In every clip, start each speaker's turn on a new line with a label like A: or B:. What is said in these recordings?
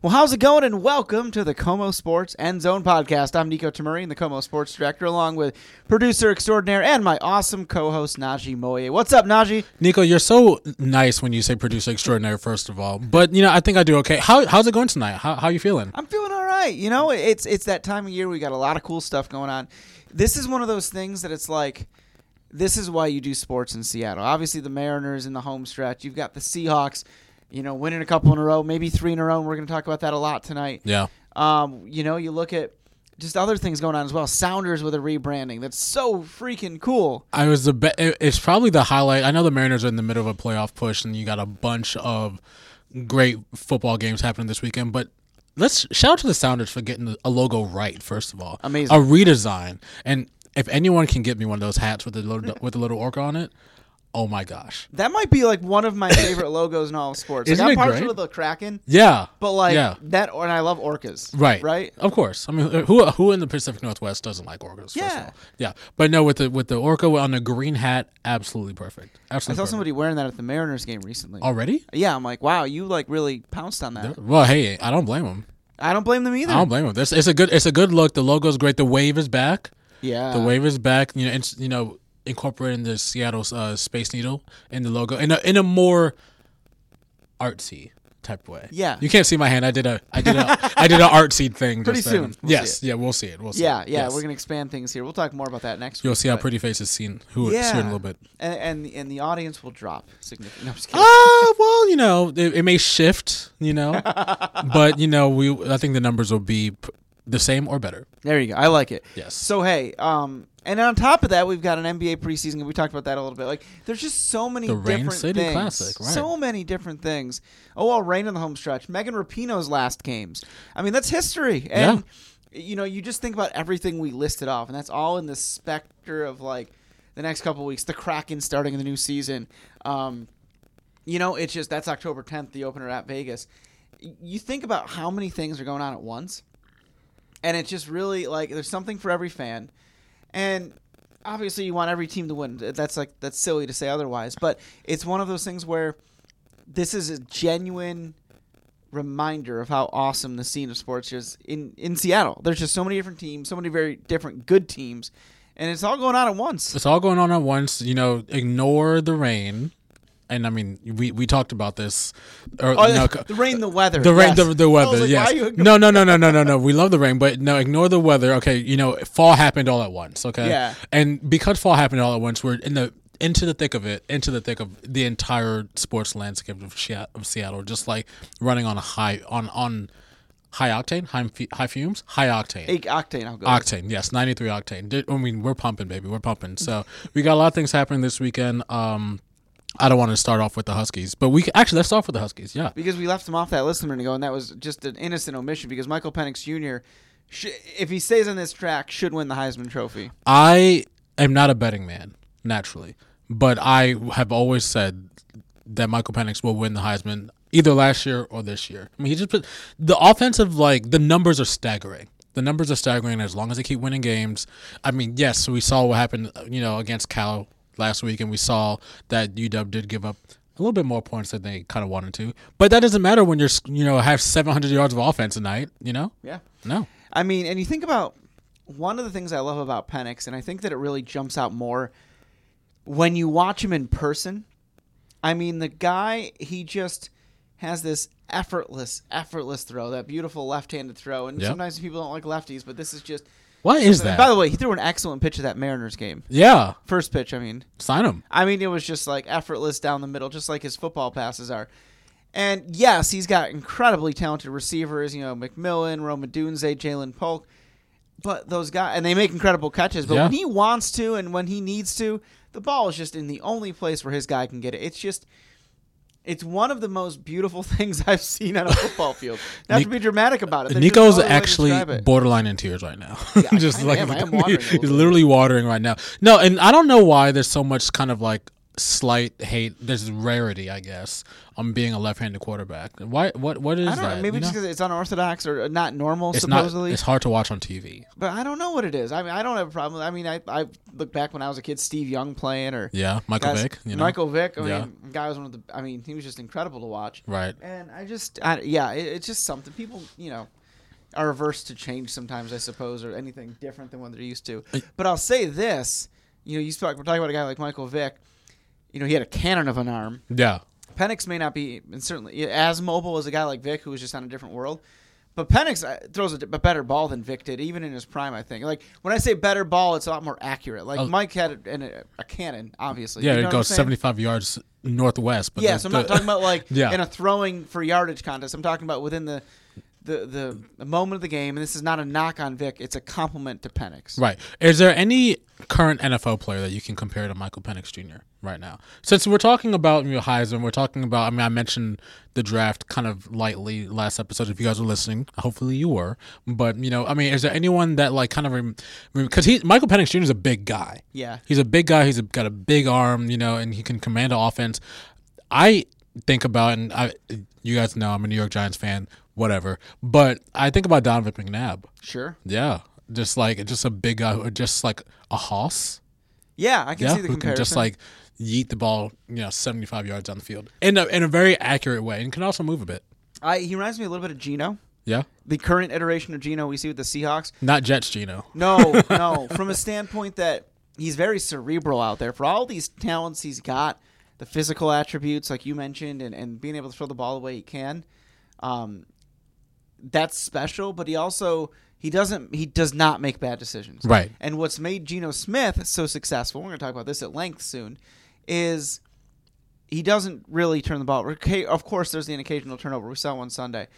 A: Well, how's it going? And welcome to the KOMO Sports End Zone Podcast. I'm Nico Tamuri, the KOMO Sports Director, along with producer extraordinaire and my awesome co-host Najee Moye. What's up, Najee?
B: Nico, you're so nice when you say producer extraordinaire. First of all, but you know I think I do okay. How how's it going tonight? How how you feeling?
A: I'm feeling all right. You know, it's it's that time of year. We got a lot of cool stuff going on. This is one of those things that it's like. This is why you do sports in Seattle. Obviously, the Mariners in the home stretch. You've got the Seahawks you know, winning a couple in a row, maybe three in a row. And we're going to talk about that a lot tonight.
B: Yeah.
A: Um, you know, you look at just other things going on as well. Sounders with a rebranding. That's so freaking cool.
B: I was the be- it's probably the highlight. I know the Mariners are in the middle of a playoff push, and you got a bunch of great football games happening this weekend. But let's shout out to the Sounders for getting a logo right. First of all,
A: amazing.
B: A redesign, and if anyone can get me one of those hats with a little with a little orca on it, Oh my gosh,
A: that might be like one of my favorite logos in all of sports.
B: Isn't
A: like,
B: I'm
A: it
B: partial
A: to the Kraken.
B: Yeah,
A: but like
B: yeah.
A: that, and I love orcas.
B: Right,
A: right.
B: Of course. I mean, who who in the Pacific Northwest doesn't like orcas?
A: Yeah,
B: yeah. But no, with the with the orca on the green hat, absolutely perfect. Absolutely.
A: I saw
B: perfect.
A: somebody wearing that at the Mariners game recently.
B: Already?
A: Yeah, I'm like, wow, you like really pounced on that.
B: Well, hey, I don't blame them.
A: I don't blame them either.
B: I don't blame them. This it's a good it's a good look. The logo's great. The wave is back.
A: Yeah,
B: the wave is back. You know, it's, you know incorporating the Seattle uh, Space Needle in the logo in a in a more artsy type way.
A: Yeah,
B: you can't see my hand. I did a I did a I did an artsy thing.
A: Pretty soon.
B: We'll yes, yeah, we'll see it. We'll see.
A: Yeah,
B: it.
A: yeah,
B: yes.
A: we're gonna expand things here. We'll talk more about that next.
B: You'll
A: week,
B: see how Pretty Face is seen. Who
A: yeah.
B: soon a little bit,
A: and and the, and the audience will drop significantly. No,
B: Ah, uh, well, you know, it, it, may shift, you know, but you know, we I think the numbers will be the same or better.
A: There you go. I like it.
B: Yes.
A: So hey, um, and on top of that, we've got an NBA preseason. We talked about that a little bit. Like, there's just so many
B: the
A: different
B: Rain City
A: things.
B: Classic, right?
A: So many different things. Oh, well, rain in the home stretch. Megan Rapinoe's last games. I mean, that's history. And
B: yeah.
A: you know, you just think about everything we listed off, and that's all in the specter of like the next couple weeks. The Kraken starting in the new season. Um, you know, it's just that's October 10th, the opener at Vegas. You think about how many things are going on at once and it's just really like there's something for every fan and obviously you want every team to win. That's like that's silly to say otherwise but it's one of those things where this is a genuine reminder of how awesome the scene of sports is in in Seattle. There's just so many different teams so many very different good teams and it's all going on at once.
B: It's all going on at once. You know ignore the rain and I mean, we, we talked about this.
A: Or, oh, no, the rain, the weather.
B: The rain,
A: yes.
B: the, the weather.
A: Like,
B: yes. No, no, no, no, no, no, no. We love the rain, but no, ignore the weather. Okay, you know, fall happened all at once. Okay.
A: Yeah.
B: And because fall happened all at once, we're in the into the thick of it, into the thick of the entire sports landscape of, of Seattle, just like running on a high on on high octane, high, high fumes, high octane.
A: Eight octane, I'll go.
B: Octane, yes, ninety three octane. I mean, we're pumping, baby, we're pumping. So we got a lot of things happening this weekend. Um, I don't want to start off with the Huskies, but we actually let's start with the Huskies. Yeah,
A: because we left them off that list a minute ago, and that was just an innocent omission. Because Michael Penix Jr., sh- if he stays on this track, should win the Heisman Trophy.
B: I am not a betting man naturally, but I have always said that Michael Penix will win the Heisman either last year or this year. I mean, he just put the offensive like the numbers are staggering. The numbers are staggering as long as they keep winning games. I mean, yes, we saw what happened, you know, against Cal last week, and we saw that UW did give up a little bit more points than they kind of wanted to. But that doesn't matter when you're, you know, have 700 yards of offense tonight. You know?
A: Yeah.
B: No.
A: I mean, and you think about one of the things I love about Penix, and I think that it really jumps out more when you watch him in person. I mean, the guy he just has this effortless, effortless throw, that beautiful left-handed throw, and
B: Yep.
A: sometimes people don't like lefties, but this is just.
B: What is that?
A: By the way, he threw an excellent pitch at that Mariners game.
B: yeah.
A: First pitch, I mean.
B: Sign him.
A: I mean, it was just like effortless down the middle, just like his football passes are. And yes, he's got incredibly talented receivers, you know, McMillan, Rome Odunze, Ja'Lynn Polk. But those guys, and they make incredible catches. But
B: Yeah.
A: when he wants to and when he needs to, the ball is just in the only place where his guy can get it. It's just, It's one of the most beautiful things I've seen on a football field. Not to be dramatic about it. there's
B: Nico's
A: no other way to
B: actually
A: it.
B: borderline in tears right now.
A: I
B: just like
A: am. Am watering
B: he's literally watering right now. No, and I don't know why there's so much kind of like slight hate. There's rarity, I guess, on being a left-handed quarterback. Why? What? What is
A: I don't
B: that?
A: know. Maybe
B: you
A: just because it's unorthodox or uh, not normal,
B: it's not.
A: supposedly.
B: It's hard to watch on TV.
A: but I don't know what it is. I mean, I don't have a problem. I mean, I, I look back when I was a kid, Steve Young playing or
B: Yeah, Michael
A: guys-
B: Vick. You know?
A: Michael Vick. I
B: Yeah.
A: mean, guy was one of the. I mean, he was just incredible to watch.
B: Right.
A: And I just, I, yeah, it, it's just something people, you know, are averse to change sometimes, I suppose, or anything different than what they're used to. But I'll say this, you know, you talk, we're talking about a guy like Michael Vick. You know, he had a cannon of an arm.
B: Yeah.
A: Penix may not be, and certainly as mobile as a guy like Vick, who was just on a different world. But Penix uh, throws a, better ball than Vick did, even in his prime. I think. Like when I say better ball, it's a lot more accurate. Like
B: Oh.
A: Mike had a, a, a cannon, obviously.
B: Yeah,
A: You know
B: it goes 75 yards northwest. But
A: Yeah,
B: the-
A: so I'm not
B: the-
A: talking about like
B: Yeah.
A: in a throwing for yardage contest. I'm talking about within the the, the the moment of the game, and this is not a knock on Vick. It's a compliment to Penix.
B: Right. Is there any current NFL player that you can compare to Michael Penix Jr. right now? Since we're talking about you know, Heisman, we're talking about. I mean, I mentioned the draft kind of lightly last episode. If you guys were listening, hopefully you were. But you know, I mean, is there anyone that like kind of because he Michael Penix Jr. is a big guy.
A: Yeah.
B: He's a big guy. He's a, got a big arm, you know, and he can command an offense. I think about, and I, you guys know, I'm a New York Giants fan, whatever. But I think about Donovan McNabb.
A: Sure.
B: Yeah, just like just a big guy, who just like a hoss.
A: Yeah, I can
B: Yeah,
A: see the
B: who
A: comparison.
B: can just like yeet the ball, you know, seventy five yards down the field in a in a very accurate way, and can also move a bit.
A: I, he reminds me a little bit of Geno,
B: Yeah,
A: the current iteration of Geno we see with the Seahawks.
B: not Jets, Geno.
A: No, no, from a standpoint that he's very cerebral out there. For all these talents he's got, the physical attributes like you mentioned, and, and being able to throw the ball the way he can, um, that's special. But he also he doesn't he does not make bad decisions.
B: Right.
A: And what's made Geno Smith so successful, we're going to talk about this at length soon, is he doesn't really turn the ball. Okay, Of course, there's an occasional turnover. We saw one Sunday.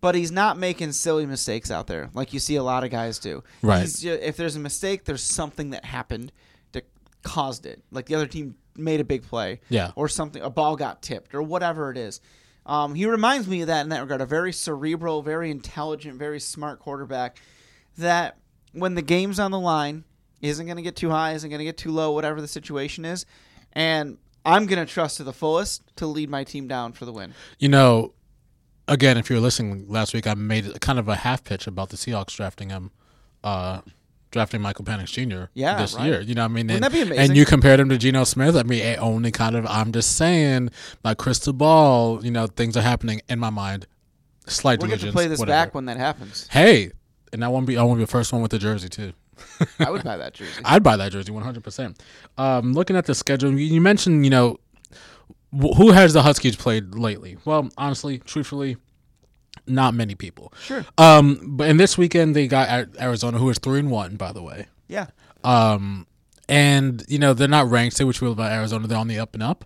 A: But he's not making silly mistakes out there like you see a lot of guys do.
B: Right.
A: He's ju- if there's a mistake, there's something that happened that caused it. Like the other team made a big play.
B: Yeah.
A: Or something, a ball got tipped or whatever it is. Um, he reminds me of that in that regard. A very cerebral, very intelligent, very smart quarterback that when the game's on the line, isn't going to get too high, isn't going to get too low, whatever the situation is. And I'm going to trust to the fullest to lead my team down for the win.
B: You know, again, if you were listening last week, I made kind of a half pitch about the Seahawks drafting him, uh, drafting Michael Penix Jr.
A: Yeah,
B: this
A: right.
B: year. You know, what I mean, and,
A: that be amazing?
B: and you compared him to Geno Smith. I mean, it only kind of. I'm just saying, my crystal ball. You know, things are happening in my mind. Slight
A: We're to play this
B: whatever.
A: back when that happens.
B: Hey, and I won't be. I won't be the first one with the jersey too.
A: I would buy that jersey.
B: I'd buy that jersey 100%. Um, looking at the schedule, you, you mentioned, you know, wh- who has the Huskies played lately? Well, honestly, truthfully, not many people.
A: Sure.
B: Um, but in this weekend they got Arizona, who is three and one, by the way.
A: Yeah.
B: Um, and you know they're not ranked. Say what you will about Arizona, they're on the up and up.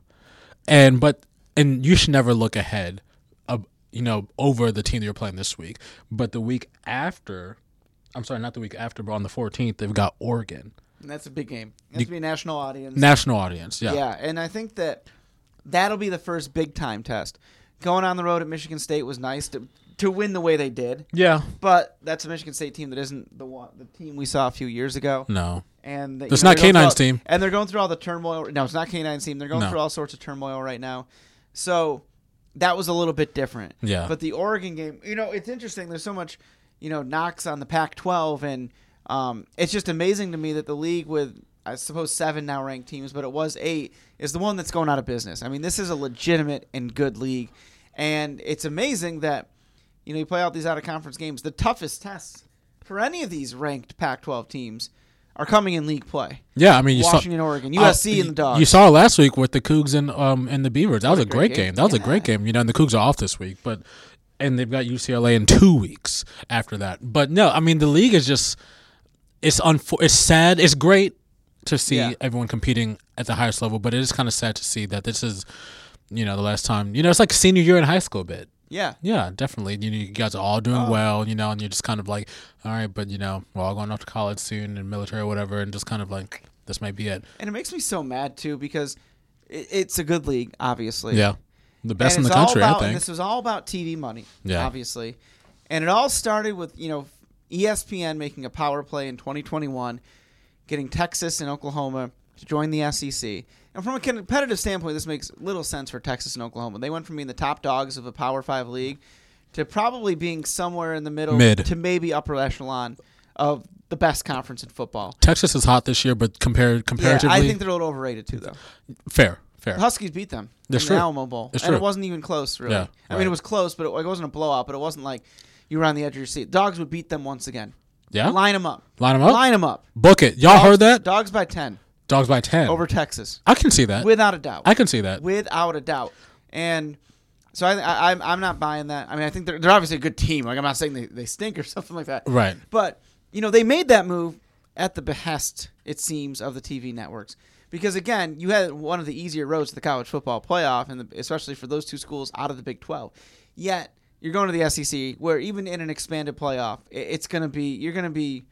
B: And but and you should never look ahead, of, you know, over the team that you're playing this week. But the week after, I'm sorry, not the week after, but on the 14th, they've got Oregon,
A: And that's a big game. It has to be a national audience.
B: national audience. Yeah,
A: Yeah, and I think that that'll be the first big time test. Going on the road at Michigan State was nice to to win the way they did,
B: yeah.
A: but that's a Michigan State team that isn't the one the team we saw a few years ago.
B: No,
A: And
B: It's
A: know,
B: not
A: they're
B: K9's team.
A: and they're going through all the turmoil. No, it's not K9's team. They're going
B: No.
A: through all sorts of turmoil right now. So that was a little bit different.
B: Yeah.
A: But the Oregon game, you know, it's interesting. There's so much, you know, knocks on the Pac-12, and um, it's just amazing to me that the league with I suppose seven now ranked teams, but it was eight, is the one that's going out of business. I mean, this is a legitimate and good league, and it's amazing that you know you play out these out of conference games. The toughest tests for any of these ranked Pac-12 teams are coming in league play.
B: yeah. I mean, you
A: Washington,
B: saw
A: Oregon, USC,
B: uh,
A: and the Dogs.
B: You saw last week with the Cougs and um and the Beavers. That was a great
A: great
B: game.
A: game.
B: That was a great game. You know, and the Cougs are off this week, but and they've got UCLA in two weeks after that. But no, I mean the league is just it's unfor- it's sad. It's great to see
A: Yeah.
B: everyone competing at the highest level, but it is kind of sad to see that this is you know the last time. You know, it's like senior year in high school a bit.
A: yeah,
B: Yeah, definitely. You, know, you guys are all doing
A: Oh.
B: well, you know, and you're just kind of like, all right, but you know, we're all going off to college soon and military or whatever, and just kind of like, this might be it.
A: and it makes me so mad too because it, it's a good league, obviously.
B: Yeah, the best in the country,
A: about-
B: I think.
A: this was all about TV money,
B: Yeah.
A: obviously. And it all started with, you know, ESPN making a power play in 2021, getting Texas and Oklahoma to join the SEC. And from a competitive standpoint, this makes little sense for Texas and Oklahoma. They went from being the top dogs of a Power 5 league to probably being somewhere in the middle
B: Mid.
A: to maybe upper echelon of the best conference in football.
B: Texas is hot this year, but compared
A: Yeah,
B: comparatively,
A: I think they're a little overrated too, though.
B: fair, fair.
A: The Huskies beat them
B: That's
A: in
B: true.
A: the Alamo Bowl,
B: That's
A: and it wasn't even close, really.
B: Yeah,
A: I mean, it was close, but it, it wasn't a blowout. But it wasn't like you were on the edge of your seat. Dogs would beat them once again.
B: yeah,
A: Line them up.
B: line them up,
A: Line them up.
B: book it. Y'all heard that?
A: Dogs by ten
B: Dogs by ten
A: over Texas,
B: I can see that.
A: without a doubt.
B: I can see that.
A: without a doubt. And so I, I, I'm, I'm not buying that. I mean, I think they're, they're obviously a good team. Like I'm not saying they, they stink or something like that.
B: Right.
A: But you know, they made that move at the behest, it seems, of the TV networks. Because again, you had one of the easier roads to the college football playoff, and especially for those two schools out of the Big 12. Yet you're going to the SEC, where even in an expanded playoff, it's going to be you're going to be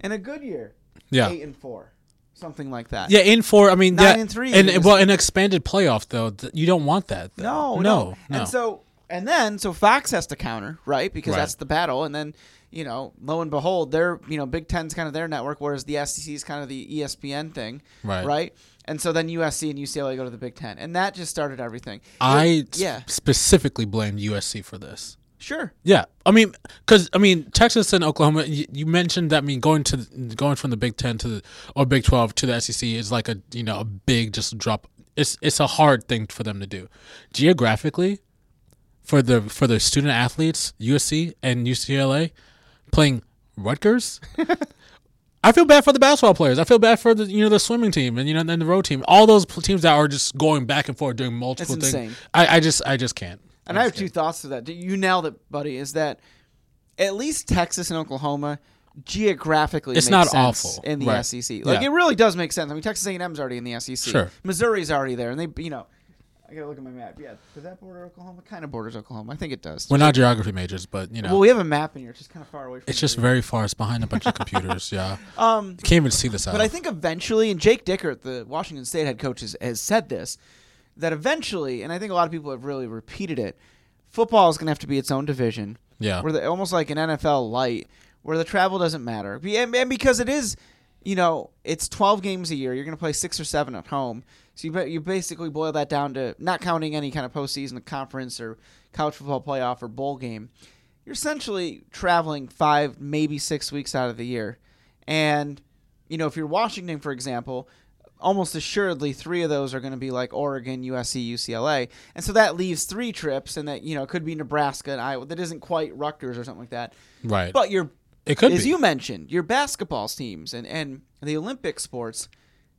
A: in a good year,
B: Yeah.
A: eight and four, something like that.
B: Yeah, in four. I mean,
A: Nine
B: yeah,
A: and three
B: and well, an expanded playoff though, th- you don't want that. though.
A: No,
B: no,
A: no, And so and then so Fox has to counter, right? Because
B: Right.
A: that's the battle. And then, you know, lo and behold, they're you know, Big Ten's kind of their network, whereas the SEC is kind of the ESPN thing.
B: Right.
A: Right? And so then USC and UCLA go to the Big Ten. And that just started everything.
B: I
A: yeah.
B: specifically blamed USC for this.
A: Sure.
B: Yeah, I mean, because I mean, Texas and Oklahoma. You, you mentioned that. I mean, going to going from the Big Ten to the or Big Twelve to the SEC is like a you know a big just drop. It's it's a hard thing for them to do, geographically, for the for the student athletes USC and UCLA playing Rutgers. I feel bad for the basketball players. I feel bad for the you know the swimming team and you know and the row team. All those teams that are just going back and forth doing multiple
A: That's
B: things.
A: insane.
B: I, I just I just can't.
A: And I have two thoughts to that. You nailed it, buddy. Is that at least Texas and Oklahoma geographically
B: It's not awful.
A: in the
B: Right.
A: SEC. Like
B: Yeah.
A: it really does make sense. I mean, Texas A&M's already in the SEC.
B: Sure.
A: Missouri's already there, and they, you know, I gotta look at my map. Yeah, does that border Oklahoma? Kind of borders Oklahoma. I think it does.
B: We're not geography majors, but you know.
A: Well, we have a map in here. It's just kind of far away from.
B: It's just very far. It's behind a bunch of computers. Yeah,
A: Um,
B: you can't even see this out.
A: But I think eventually, and Jake Dickert, the Washington State head coach, has, has said this, that eventually, and I think a lot of people have really repeated it, football is going to have to be its own division.
B: Yeah.
A: Where the, almost like an NFL light, where the travel doesn't matter. And because it is, you know, it's 12 games a year. You're going to play six or seven at home. So you, you basically boil that down to not counting any kind of postseason conference or college football playoff or bowl game. You're essentially traveling five, maybe six weeks out of the year. And, you know, if you're Washington, for example, almost assuredly three of those are going to be like Oregon, USC, UCLA. And so that leaves three trips, and that, you know, it could be Nebraska and Iowa. That isn't quite Rutgers or something like that.
B: right.
A: But your,
B: It could
A: as
B: be.
A: you mentioned, your basketball teams and, and the Olympic sports,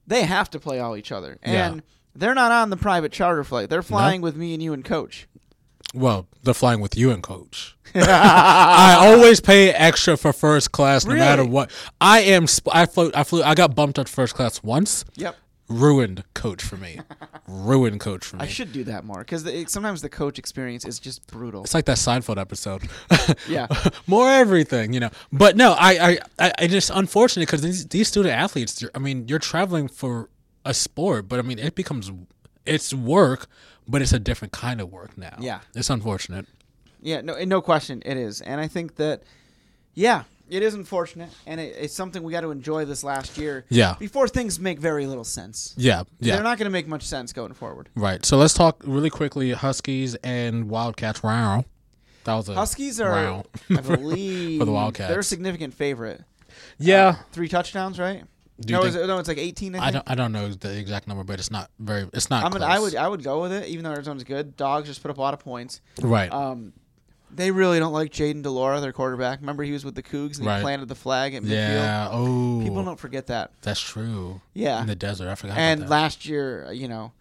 A: they have to play all each other.
B: Yeah.
A: And they're not on the private charter flight. They're flying with me and you and coach.
B: well, they're flying with you and coach. I always pay extra for first class, no matter what. I am. I flew. I flew. I got bumped up to first class once.
A: Yep.
B: Ruined coach for me. Ruined coach for me.
A: I should do that more because sometimes the coach experience is just brutal.
B: It's like that Seinfeld episode.
A: Yeah.
B: more everything, you know. But no, I, I, I, just unfortunate because these, these student athletes. I mean, you're traveling for a sport, but I mean, it becomes it's work, but it's a different kind of work now.
A: Yeah.
B: it's unfortunate.
A: Yeah, no, no question, it is, and I think that, yeah, it is unfortunate, and it, it's something we got to enjoy this last year.
B: Yeah.
A: Before things make very little sense.
B: Yeah, yeah.
A: They're not going to make much sense going forward.
B: right. So let's talk really quickly. Huskies and Wildcats. Wow, that was a
A: Huskies are,
B: wow.
A: I believe,
B: for the Wildcats.
A: They're a significant favorite.
B: yeah.
A: Three touchdowns, right?
B: Do
A: no,
B: think-
A: it, no, it's like eighteen. I,
B: I don't. I don't know the exact number, but it's not very. It's not.
A: I mean,
B: close.
A: I would, I would go with it, even though Arizona's good. Dogs just put up a lot of points.
B: Right.
A: Um, they really don't like Jayden de Laura, their quarterback. Remember, he was with the Cougs and
B: Right.
A: he planted the flag at midfield.
B: yeah. Oh.
A: People don't forget that.
B: That's true.
A: Yeah.
B: In the desert, I forgot.
A: And
B: about that.
A: last year, you know,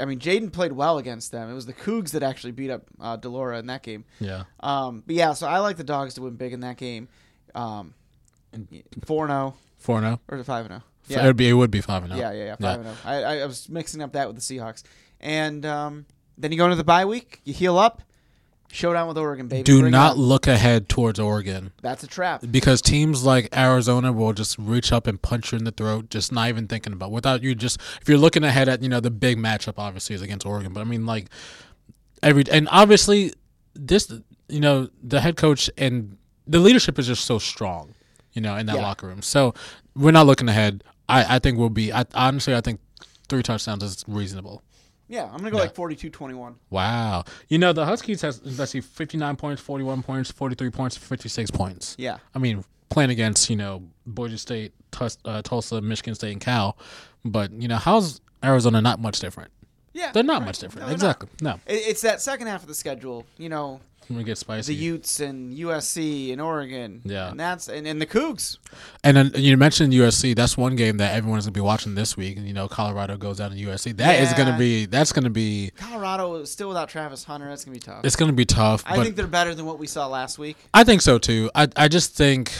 A: I mean, Jayden played well against them. It was the Cougs that actually beat up uh, de Laura in that game.
B: yeah.
A: Um, but yeah, so I like the Dogs to win big in that game. Um, four zero
B: Four zero.
A: or five zero.
B: Yeah. It would be. It would be five oh.
A: yeah, yeah, yeah, five zero. I, I I was mixing up that with the Seahawks, and um, then you go into the bye week. You heal up. Showdown with Oregon, baby.
B: Do
A: Bring
B: not
A: on.
B: look ahead towards Oregon
A: That's a trap.
B: because teams like Arizona will just reach up and punch you in the throat, just not even thinking about. Without you, just if you're looking ahead at you know the big matchup, obviously is against Oregon. But I mean, like every and obviously this you know the head coach and the leadership is just so strong, you know, in that
A: Yeah.
B: locker room. So we're not looking ahead. I I think we'll be. I honestly I think three touchdowns is reasonable.
A: Yeah, I'm gonna go
B: Yeah.
A: like 42-21.
B: Wow. You know, the Huskies has let's see, fifty nine points, forty one points, forty three points, fifty six points.
A: Yeah.
B: I mean, playing against, you know, Boise State, Tus- uh, Tulsa, Michigan State, and Cal. But, you know, how's Arizona not much different?
A: Yeah,
B: They're not
A: right.
B: much different.
A: No, they're not.
B: exactly. No.
A: It's that second half of the schedule. You know,
B: When we get spicy.
A: the Utes and USC and Oregon.
B: Yeah.
A: and that's and, and the Cougs.
B: and then you mentioned USC. That's one game that everyone's going to be watching this week. And, you know, Colorado goes down to USC. That is gonna be, that's going to be,
A: Colorado is still without Travis Hunter. That's gonna be tough.
B: it's going to be tough.
A: I think they're better than what we saw last week.
B: I think so too. I I just think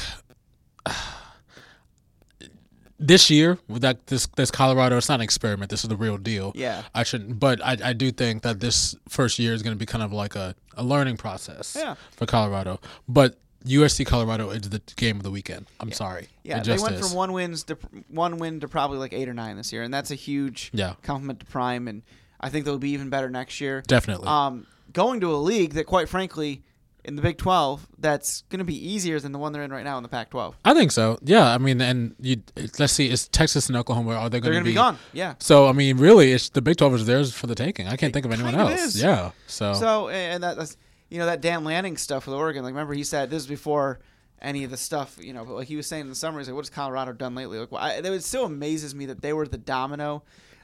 B: this year with that this this Colorado, it's not an experiment. This is the real deal.
A: Yeah.
B: I shouldn't, but I I do think that this first year is going to be kind of like a a learning process.
A: Yeah.
B: For Colorado, but USC Colorado is the game of the weekend. I'm sorry.
A: Yeah, they went
B: is.
A: from one wins to one win to probably like eight or nine this year, and that's a huge
B: Yeah.
A: compliment to Prime. And I think they'll be even better next year.
B: Definitely.
A: Um, going to a league that, quite frankly, in the Big Twelve, that's going to be easier than the one they're in right now in the Pac twelve.
B: I think so. Yeah. I mean, and you let's see, is Texas and Oklahoma are they going
A: going to be gone. Yeah.
B: So I mean, really, it's the Big Twelve is theirs for the taking. I can't think of anyone else.
A: is.
B: Yeah. So,
A: So and that, that's you know that Dan Lanning stuff with Oregon. Like remember he said this is before any of the stuff you know. But like he was saying in the summer, he's like, "What has Colorado done lately?" Like, well, I, it still amazes me that they were the domino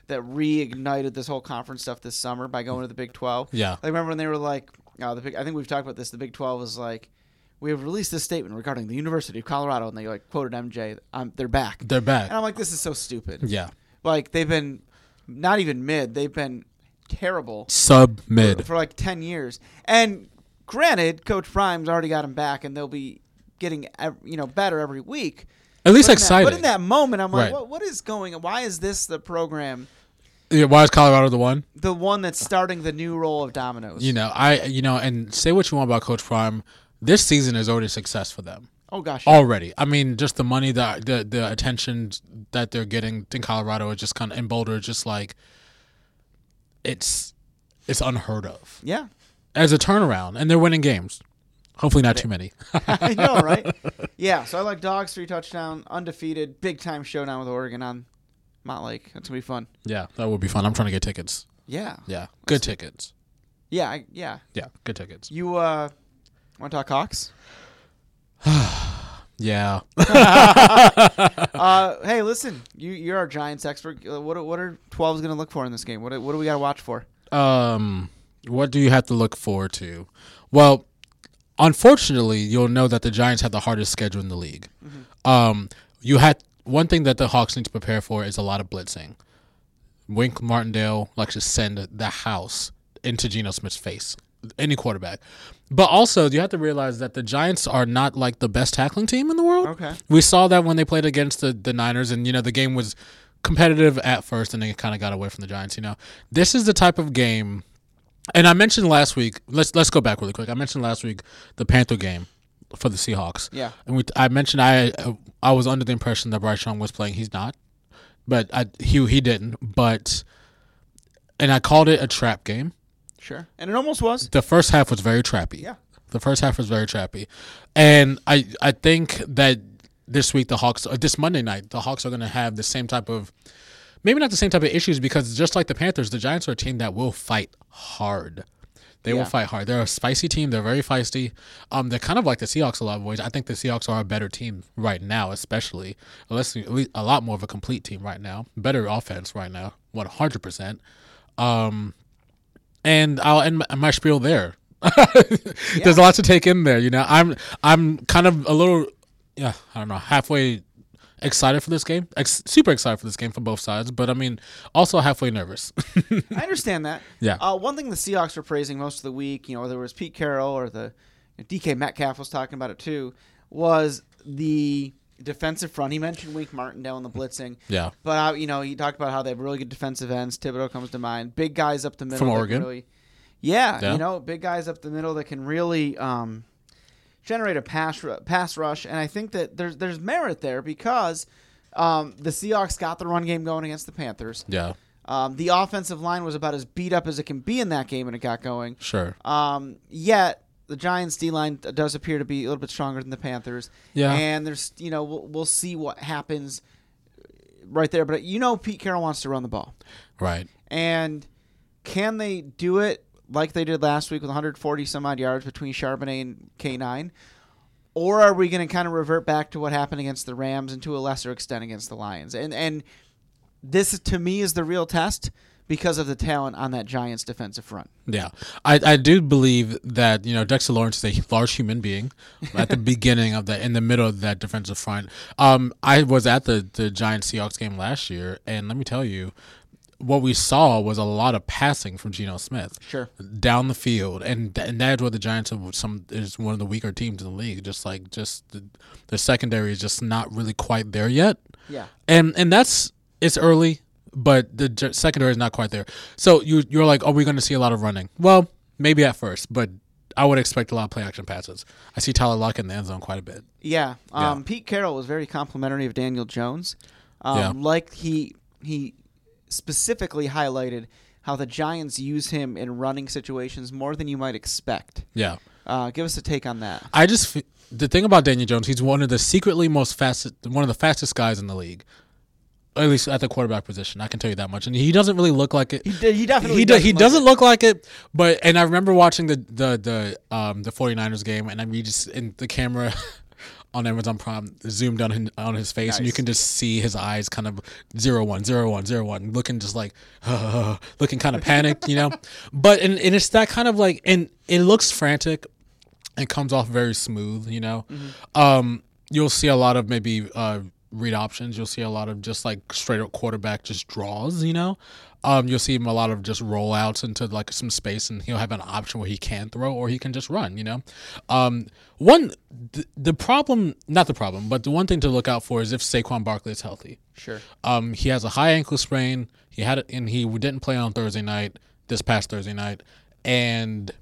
A: that reignited this whole conference stuff this summer by going to the Big Twelve.
B: Yeah.
A: Like remember when they were like, uh, the I think we've talked about this. The Big Twelve was like. We have released this statement regarding the University of Colorado, and they like quoted MJ. Um, they're back,
B: they're back.
A: and I'm like, this is so stupid.
B: Yeah.
A: Like they've been not even mid; they've been terrible
B: Sub mid.
A: for like 10 years. And granted, Coach Prime's already got him back, and they'll be getting you know better every week.
B: At least
A: But in that- but in that moment, I'm like,
B: Right.
A: what, what is going on? Why is this the program,
B: Yeah, why is Colorado the one?
A: the one that's starting the new role of dominoes?
B: You know, I you know, and say what you want about Coach Prime. This season is already a success for them.
A: oh gosh.
B: Already. I mean, just the money, that the, the attention that they're getting in Colorado is just kind of in Boulder, just like it's it's unheard of
A: Yeah.
B: as a turnaround, and they're winning games. Hopefully, not too many.
A: I know, right? Yeah, so I like dogs, three touchdown, undefeated, big time showdown with Oregon on Lake. That's going to be fun.
B: yeah, that would be fun. I'm trying to get tickets.
A: Yeah.
B: Yeah, good tickets.
A: Yeah, I, yeah.
B: Yeah, good tickets.
A: You uh want to talk Hawks?
B: Yeah.
A: Uh, hey, listen, you you're our Giants expert. Uh, What are- what are 12s going to look for in this game? What do- what do we got to watch for?
B: Um, what do you have to look forward to? Well, unfortunately, you'll know that the Giants have the hardest schedule in the league. Um, you had one thing that the Hawks need to prepare for is a lot of blitzing. Wink Martindale likes to send the house into Geno Smith's face, any quarterback. But also, you have to realize that the Giants are not like the best tackling team in the world.
A: Okay.
B: We saw that when they played against the, the Niners, and you know the game was competitive at first, and then it kind of got away from the Giants. You know, this is the type of game, and I mentioned last week. Let's let's go back really quick. I mentioned last week the Panther game for the Seahawks.
A: Yeah.
B: and we I mentioned I I was under the impression that Bryce Young was playing. He's not, but I he he didn't. But and I called it a trap game.
A: Sure. And it almost was.
B: The first half was very trappy.
A: Yeah.
B: The first half was very trappy, and I I think that this week the Hawks, this Monday night, the Hawks are going to have the same type of, maybe not the same type of issues because just like the Panthers, the Giants are a team that will fight hard. They
A: Yeah.
B: will fight hard. They're a spicy team. They're very feisty. Um, they're kind of like the Seahawks a lot of ways. I think the Seahawks are a better team right now, especially unless at least a lot more of a complete team right now. Better offense right now, one hundred percent. Um, and I'll end my, my spiel there. There's a lot to take in there. You know, I'm I'm kind of a little, yeah, I don't know, halfway excited for this game. Ex- super excited for this game for both sides, but I mean, also halfway nervous.
A: I understand that.
B: Yeah.
A: Uh, one thing the Seahawks were praising most of the week, you know, whether it was Pete Carroll or the DK Metcalf was talking about it too, was the defensive front. He mentioned Wink Martindale in the blitzing.
B: yeah,
A: But uh, you know, he talked about how they have really good defensive ends. Thibodeaux comes to mind. Big guys up the middle
B: From Oregon?
A: Really, yeah,
B: Yeah.
A: you know, big guys up the middle that can really um, generate a pass pass rush. And I think that there's there's merit there because um, the Seahawks got the run game going against the Panthers.
B: yeah,
A: Um, the offensive line was about as beat up as it can be in that game and it got going.
B: Sure.
A: Um, yet the Giants D line does appear to be a little bit stronger than the Panthers.
B: Yeah.
A: and there's you know we'll, we'll see what happens right there. But you know Pete Carroll wants to run the ball,
B: Right.
A: and can they do it like they did last week with 140 some odd yards between Charbonnet and K9? Or are we going to kind of revert back to what happened against the Rams and to a lesser extent against the Lions? And and this to me is the real test because of the talent on that Giants defensive front.
B: Yeah, I, I do believe that you know Dexter Lawrence is a large human being at the beginning of that, in the middle of that defensive front. Um, I was at the the Giants Seahawks game last year, and let me tell you, what we saw was a lot of passing from Geno Smith.
A: Sure.
B: down the field, and th- and that's where the Giants are some is one of the weaker teams in the league. Just like just the, the secondary is just not really quite there yet.
A: Yeah.
B: and and that's it's early, but the j- secondary is not quite there. So you you're like, are we going to see a lot of running? Well, maybe at first, but I would expect a lot of play action passes. I see Tyler Lockett in the end zone quite a bit.
A: Yeah. Um,
B: Yeah.
A: Pete Carroll was very complimentary of Daniel Jones. Um,
B: Yeah.
A: Like he he specifically highlighted how the Giants use him in running situations more than you might expect.
B: Yeah.
A: Uh, give us a take on that.
B: I just the thing about Daniel Jones, he's one of the secretly most fastest, one of the fastest guys in the league, at least at the quarterback position. I can tell you that much. And he doesn't really look like it.
A: He, he definitely
B: he,
A: doesn't
B: he
A: look
B: doesn't look like it, but and I remember watching the the the um the 49ers game, and I mean just in the camera. On Amazon Prime, zoomed on his, on his face, and you
C: can
B: just see his eyes kind of zero one zero one zero one, looking just like looking kind of panicked, you know. But and, and it's that kind of like, and it looks frantic, and comes off very smooth, you know. Um, you'll see a lot of maybe uh, read options. You'll see a lot of just like straight up quarterback just draws, you know. Um, you'll see him a lot of just rollouts into like some space, and he'll have an option where he can throw or he can just run, you know. Um, one the, the problem, not the problem, but the one thing to look out for is if Saquon Barkley is healthy.
A: Sure.
B: Um, he has a high ankle sprain. He had it, and he didn't play on Thursday night, this past Thursday night, and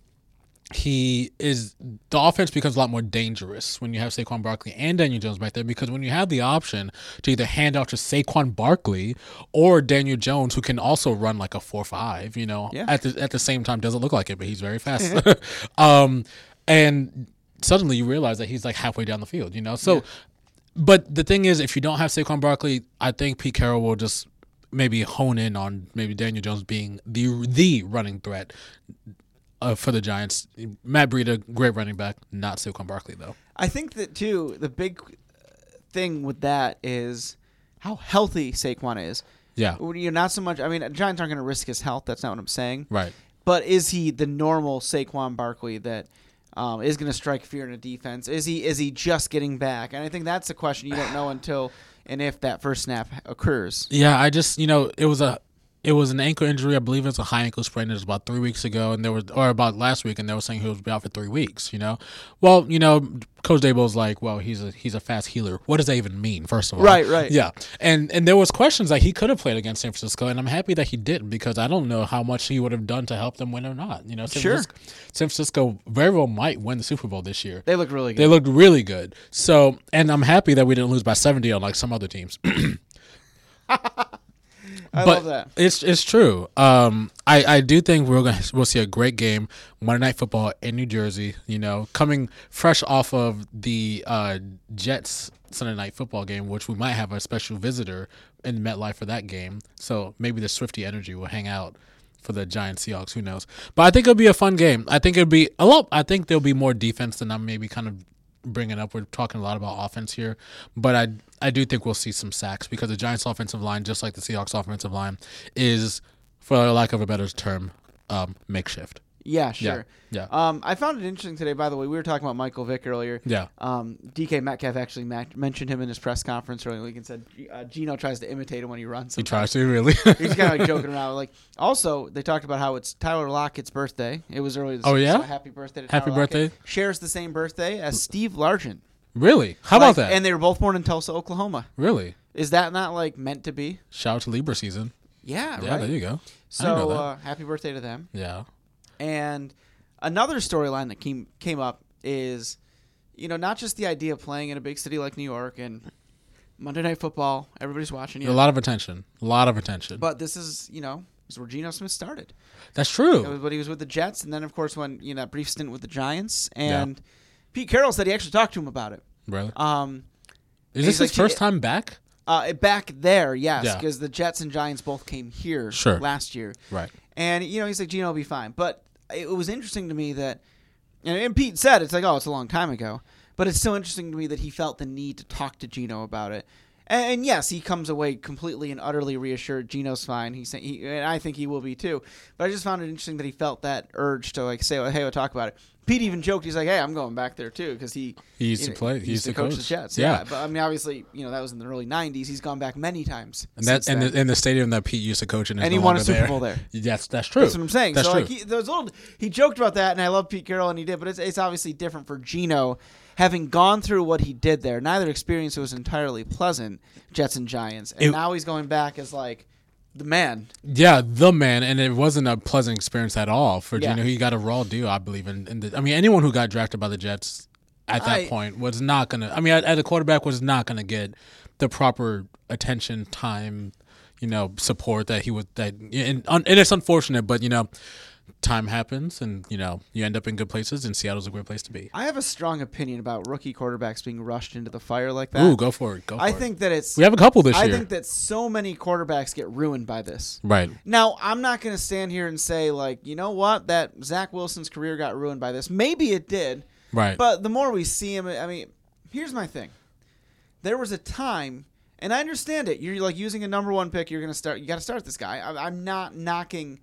B: he is the offense becomes a lot more dangerous when you have Saquon Barkley and Daniel Jones back there because when you have the option to either hand off to Saquon Barkley or Daniel Jones, who can also run like a four five, you know,
A: Yeah.
B: at the at the same time doesn't look like it, but he's very fast. um, and suddenly you realize that he's like halfway down the field, you know. So, but the thing is, if you don't have Saquon Barkley, I think Pete Carroll will just maybe hone in on maybe Daniel Jones being the the running threat uh, for the Giants. Matt Breida, great running back, not Saquon Barkley though.
A: I think that too. The big thing with that is how healthy Saquon is.
B: Yeah,
A: You're not so much. I mean, Giants aren't going to risk his health. That's not what I'm saying.
B: right.
A: But is he the normal Saquon Barkley that um, is going to strike fear in a defense? Is he is he just getting back? And I think that's the question you don't know until and if that first snap occurs.
B: Yeah, I just you know it was a it was an ankle injury. I believe it's a high ankle sprain. It was about three weeks ago, and there was or about last week, and they were saying he was out for three weeks. You know, well, you know, Coach Daboll's like, well, he's a he's a fast healer. What does that even mean? First of all,
A: Right, right.
B: yeah, and and there was questions that he could have played against San Francisco, and I'm happy that he didn't because I don't know how much he would have done to help them win or not. You know, San
A: Sure.
B: Francisco, San Francisco very well might win the Super Bowl this year.
A: They look really good.
B: They looked really good. So, and I'm happy that we didn't lose by 70 on like some other teams.
A: I
B: but
A: love that.
B: It's it's true. Um, I I do think we're gonna we'll see a great game Monday Night Football in New Jersey. You know, coming fresh off of the uh, Jets Sunday Night Football game, which we might have a special visitor in MetLife for that game. So maybe the Swifty energy will hang out for the Giants Seahawks. Who knows? But I think it'll be a fun game. I think it'll be a lot. I think there'll be more defense than I'm maybe kind of bringing up. We're talking a lot about offense here, but I I do think we'll see some sacks because the Giants' offensive line, just like the Seahawks' offensive line, is, for lack of a better term, um, makeshift.
A: Yeah, sure.
B: yeah.
A: Um, I found it interesting today. By the way, we were talking about Michael Vick earlier.
B: Yeah.
A: Um, DK Metcalf actually mentioned him in his press conference earlier in the week and said uh, Geno tries to imitate him when he runs.
B: He tries to really.
A: He's kind of like joking around. Like, also, they talked about how it's Tyler Lockett's birthday. It was earlier this
B: Oh,
A: week,
B: yeah?
A: so happy birthday to
B: Happy
A: Tyler Lockett.
B: birthday.
A: Shares the same birthday as Steve Largent.
B: really? How
A: Like,
B: about that?
A: And they were both born in Tulsa, Oklahoma.
B: really?
A: Is that not like meant to be?
B: Shout out to Libra season.
A: Yeah,
B: Yeah,
A: right.
B: there you go. I didn't know
A: So uh, happy birthday to them.
B: yeah.
A: And another storyline that came came up is, you know, not just the idea of playing in a big city like New York and Monday Night Football. Everybody's watching you.
B: A lot of attention. A lot of attention.
A: But this is, you know, is where Geno Smith started.
B: That's true.
A: was when he was with the Jets, and then of course when you know that brief stint with the Giants. And Pete Carroll said he actually talked to him about it.
B: Really?
A: Um,
B: Is this his
A: like,
B: first time back?
A: uh, back there, yes,
B: Yeah.
A: because the Jets and Giants both came here
B: Sure.
A: last year.
B: Right.
A: And you know, he's like, Geno will be fine. But it was interesting to me that, and, Pete said it's like, oh, it's a long time ago. But it's still interesting to me that he felt the need to talk to Geno about it. And, and yes, he comes away completely and utterly reassured. Geno's fine. He's he, and I think he will be too. But I just found it interesting that he felt that urge to like say, oh, hey, we'll talk about it. Pete even joked, he's like, hey, I'm going back there too because he
B: He used
A: you
B: to
A: know,
B: play- he used to
A: coach the. Jets.
B: Yeah.
A: Yeah. but I mean, obviously, you know that was in the early '90s. He's gone back many times.
B: And that and the, and the stadium that Pete used to coach in
A: And he
B: no
A: won a Super
B: there.
A: Bowl there.
B: Yes, that's true.
A: That's what I'm saying.
B: That's
A: so
B: true.
A: like he, was little, he joked about that, and I love Pete Carroll, and he did. But it's, it's obviously different for Geno, having gone through what he did there. Neither experience was entirely pleasant. Jets and Giants, and
B: It-
A: now he's going back as like the man.
B: Yeah, the man, and it wasn't a pleasant experience at all for
A: Yeah.
B: Geno. He got a raw deal, I believe. In, in I mean, anyone who got drafted by the Jets at that
A: I-
B: point was not gonna. I mean, at, at a quarterback was not gonna get the proper attention, time, you know, support that he would. That and, and it's unfortunate, but you know, time happens, and you know, you end up in good places, and Seattle's a great place to be.
A: I have a strong opinion about rookie quarterbacks being rushed into the fire like that.
B: Ooh, go for it. Go for
A: I
B: it.
A: think that it's.
B: we have a couple this
A: I
B: year.
A: I think that so many quarterbacks get ruined by this.
B: right.
A: Now, I'm not going to stand here and say, like, you know what, that Zach Wilson's career got ruined by this. Maybe it did.
B: Right.
A: But the more we see him, I mean, here's my thing. There was a time, and I understand it. You're like using a number one pick. You're going to start. You got to start this guy. I, I'm not knocking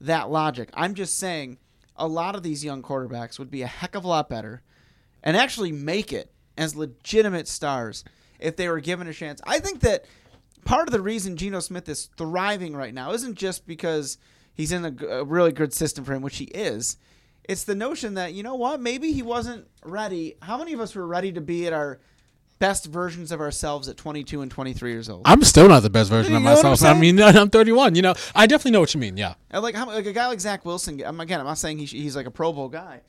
A: that logic. I'm just saying a lot of these young quarterbacks would be a heck of a lot better, and actually make it as legitimate stars if they were given a chance. I think that part of the reason Geno Smith is thriving right now isn't just because he's in a really good system for him, which he is. It's the notion that you know what, maybe he wasn't ready. How many of us were ready to be at our best versions of ourselves at 22 and 23 years old?
B: I'm still not the best version
A: You
B: of
A: know what I'm
B: myself. I mean, I'm 31. You know, I definitely know what you mean. Yeah.
A: And like like a guy like Zach Wilson. I'm, again, I'm not saying he, sh- he's like a Pro Bowl guy.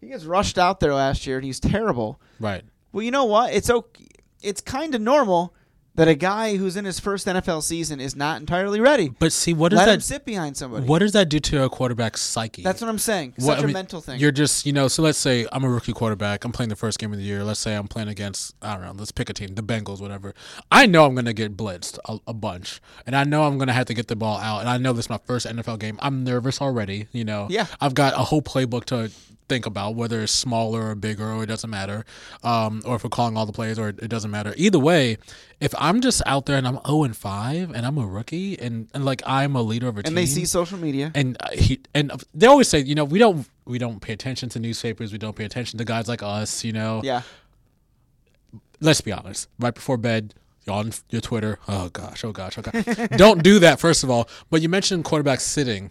A: He gets rushed out there last year and he's terrible.
B: Right.
A: Well, you know what? It's okay. It's kind of normal that a guy who's in his first NFL season is not entirely ready.
B: But see, what does
A: Let him
B: that
A: sit behind somebody.
B: what does that do to a quarterback's psyche?
A: That's what I'm saying. Such
B: What-
A: a
B: mean,
A: mental thing.
B: You're just, you know, so let's say I'm a rookie quarterback. I'm playing the first game of the year. Let's say I'm playing against, I don't know, let's pick a team, the Bengals, whatever. I know I'm going to get blitzed a, a bunch. And I know I'm going to have to get the ball out. And I know this is my first NFL game. I'm nervous already, you know.
A: Yeah.
B: I've got a whole playbook to think about, whether it's smaller or bigger or it doesn't matter. Um, or if we're calling all the plays or it doesn't matter. Either way, if I'm just out there and I'm 0 and 5 and I'm a rookie and, and like I'm a leader of a team
A: and they see social media.
B: and uh, he and they always say, you know, we don't we don't pay attention to newspapers, we don't pay attention to guys like us, you know.
A: yeah.
B: Let's be honest. Right before bed, you're on your Twitter. Oh gosh, oh gosh, oh gosh. don't do that first of all. But you mentioned quarterbacks sitting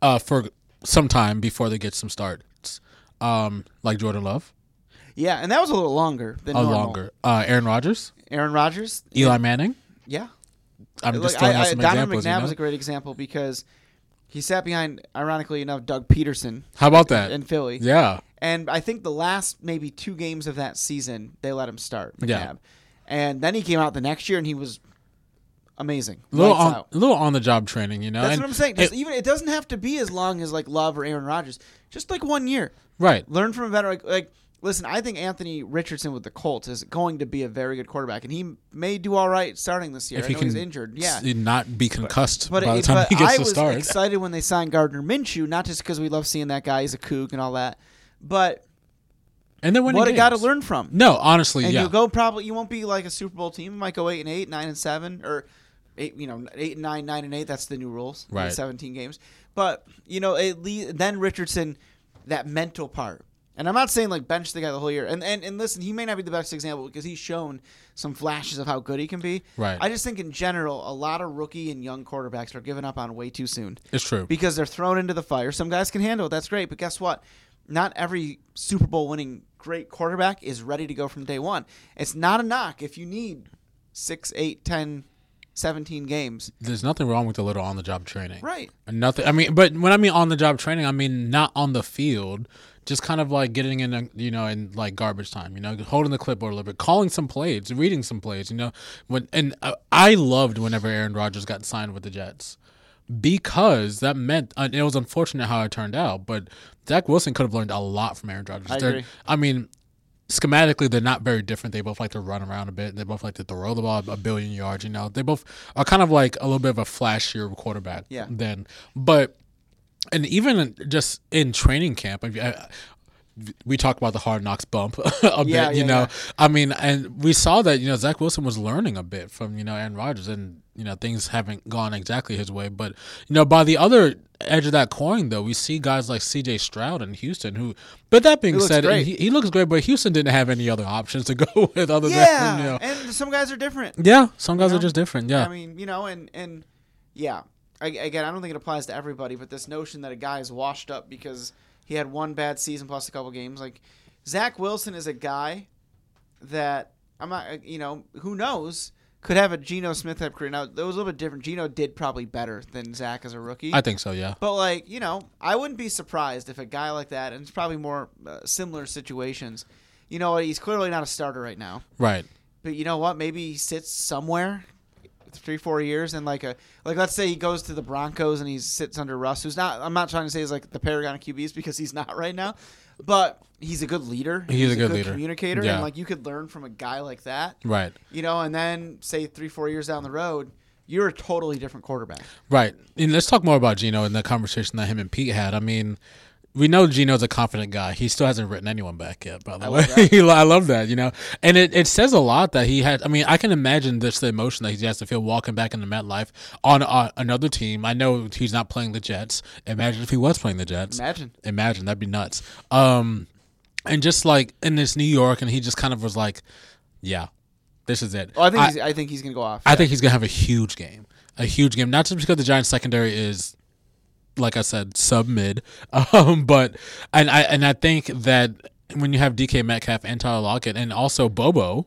B: uh, for some time before they get some starts, um, like Jordan Love,
A: Yeah, and that was a little longer than
B: a
A: normal.
B: longer. Uh, Aaron Rodgers,
A: Aaron Rodgers.
B: Eli Manning.
A: Yeah.
B: I'm just throwing out some
A: Donovan
B: examples.
A: McNabb
B: You know?
A: a great example because he sat behind, ironically enough, Doug Pederson
B: How about that?
A: in Philly.
B: yeah,
A: And I think the last maybe two games of that season, they let him start. McNabb.
B: Yeah.
A: And then he came out the next year and he was amazing.
B: a little on, little on the job training, you know.
A: That's
B: and
A: what I'm saying.
B: it-
A: even it doesn't have to be as long as like Love or Aaron Rodgers. Just like one year.
B: right.
A: Learn from a veteran. Like, like, listen, I think Anthony Richardson with the Colts is going to be a very good quarterback, and he may do all right starting this year.
B: If
A: I
B: he can
A: he's injured. Yeah.
B: not be concussed
A: But,
B: by the time he gets
A: I
B: to
A: was excited when they signed Gardner Minshew, not just because we love seeing that guy. He's a kook and all that, but
B: And then
A: what a guy to learn from.
B: No, honestly,
A: and
B: yeah.
A: you'll go probably you won't be like a Super Bowl team. You might go eight and eight, nine and seven, or eight. You know, eight and nine, nine and eight. That's the new rules.
B: Right.
A: Seventeen games. But you know, at least then Richardson, that mental part. And I'm not saying like bench the guy the whole year. And and and listen, he may not be the best example because he's shown some flashes of how good he can be.
B: Right.
A: I just think in general, a lot of rookie and young quarterbacks are given up on way too soon
B: it's true.
A: because they're thrown into the fire. Some guys can handle it. That's great. But guess what? Not every Super Bowl winning great quarterback is ready to go from day one. It's not a knock if you need six, eight, ten 17 games.
B: There's nothing wrong with a little on the job training.
A: Right.
B: Nothing. I mean, but when I mean on the job training, I mean not on the field. Just kind of like getting in, a, you know, in like garbage time, you know, holding the clipboard a little bit, calling some plays, reading some plays, you know. When and I loved whenever Aaron Rodgers got signed with the Jets because that meant uh, it was unfortunate how it turned out, but Zach Wilson could have learned a lot from Aaron Rodgers.
A: I agree.
B: I mean, schematically they're not very different. They both like to run around a bit. They both like to throw the ball a billion yards. You know, they both are kind of like a little bit of a flashier quarterback.
A: Yeah.
B: Then, but and even just in training camp, I, we talked about the hard knocks bump a
A: Yeah,
B: bit.
A: yeah,
B: you know,
A: yeah.
B: I mean, and we saw that you know Zach Wilson was learning a bit from you know Aaron Rodgers, and you know things haven't gone exactly his way. But you know, by the other edge of that coin, though, we see guys like C.J. Stroud in Houston, who. But that being
A: looks
B: said, he, he looks great, but Houston didn't have any other options to go with other
A: Yeah,
B: than you know.
A: and some guys are different.
B: Yeah, some guys
A: know?
B: are just different. Yeah,
A: I mean, you know, and and yeah, I, again, I don't think it applies to everybody, but this notion that a guy is washed up because he had one bad season plus a couple games, like Zach Wilson is a guy that I'm not, uh, you know, who knows. Could have a Geno Smith type career. Now, that was a little bit different. Geno did probably better than Zach as a rookie.
B: I think so. Yeah,
A: But like you know, I wouldn't be surprised if a guy like that, and it's probably more uh, similar situations. You know, he's clearly not a starter right now.
B: right.
A: But you know what? Maybe he sits somewhere three, four years, and like a like let's say he goes to the Broncos and he sits under Russ, who's not. I'm not trying to say he's like the paragon of QBs because he's not right now, but he's a good leader.
B: He's a good leader.
A: communicator,
B: Yeah.
A: and like you could learn from a guy like that.
B: Right.
A: You know, and then say three, four years down the road, you're a totally different quarterback.
B: Right. And let's talk more about Geno and the conversation that him and Pete had. I mean, we know Geno's a confident guy. He still hasn't written anyone back yet, by the way.
A: love
B: I love that, you know. And it, it says a lot that he had. I mean, I can imagine just the emotion that he has to feel walking back into MetLife on uh, another team. I know he's not playing the Jets. Imagine if he was playing the Jets.
A: Imagine.
B: Imagine. That'd be nuts. Um, and just like in this New York, and he just kind of was like, yeah, this is it.
A: Oh, I think
B: I-
A: he's, I think he's gonna go off.
B: I think he's gonna have a huge game, a huge game. Not just because the Giants secondary is, like I said, sub mid, um, but and I and I think that when you have DK Metcalf and Tyler Lockett and also Bobo,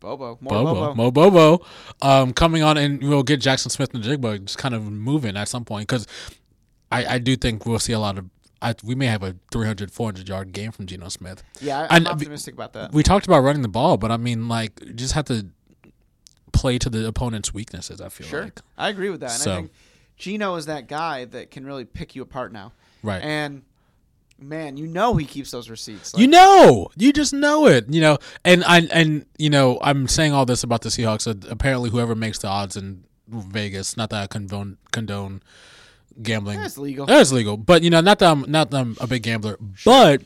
A: Bobo, more
B: Bobo,
A: Bobo.
B: Mo Bobo, um, coming on and we'll get Jaxon Smith-Njigba just kind of moving at some point because I I do think we'll see a lot of. I, we may have a 300, 400 yard game from Geno Smith.
A: Yeah, I- I'm
B: And-
A: optimistic about that.
B: We talked about running the ball, but I mean, like, you just have to play to the opponent's weaknesses. I feel
A: Sure,
B: like.
A: I agree with that. And
B: So-
A: I think Geno is that guy that can really pick you apart now.
B: Right.
A: And man, you know he keeps those receipts.
B: you know, you just know it, you know. And I and you know, I'm saying all this about the Seahawks. That apparently, whoever makes the odds in Vegas, not that I condone condone gambling.
A: That's legal.
B: That is legal, but you know, not that I'm not that I'm a big gambler, but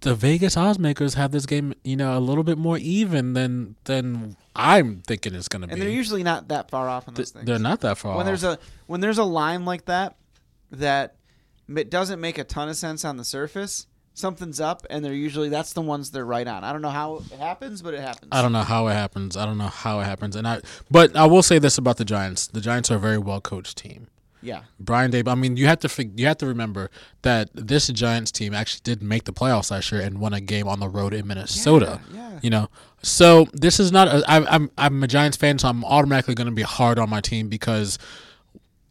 B: the Vegas odds makers have this game, you know, a little bit more even than than I'm thinking it's going to be.
A: and they're usually not that far off on those things.
B: They're not that far.
A: when there's
B: off.
A: a when there's a line like that that it doesn't make a ton of sense on the surface. Something's up, and they're usually that's the ones they're right on. I don't know how it happens, but it happens.
B: I don't know how it happens. I don't know how it happens, and I. But I will say this about the Giants: the Giants are a very well coached team.
A: Yeah,
B: Brian Daboll. I mean, you have to you have to remember that this Giants team actually did make the playoffs last year and won a game on the road in Minnesota.
A: Yeah, yeah.
B: You know, so this is not. A, I, I'm I'm a Giants fan, so I'm automatically going to be hard on my team because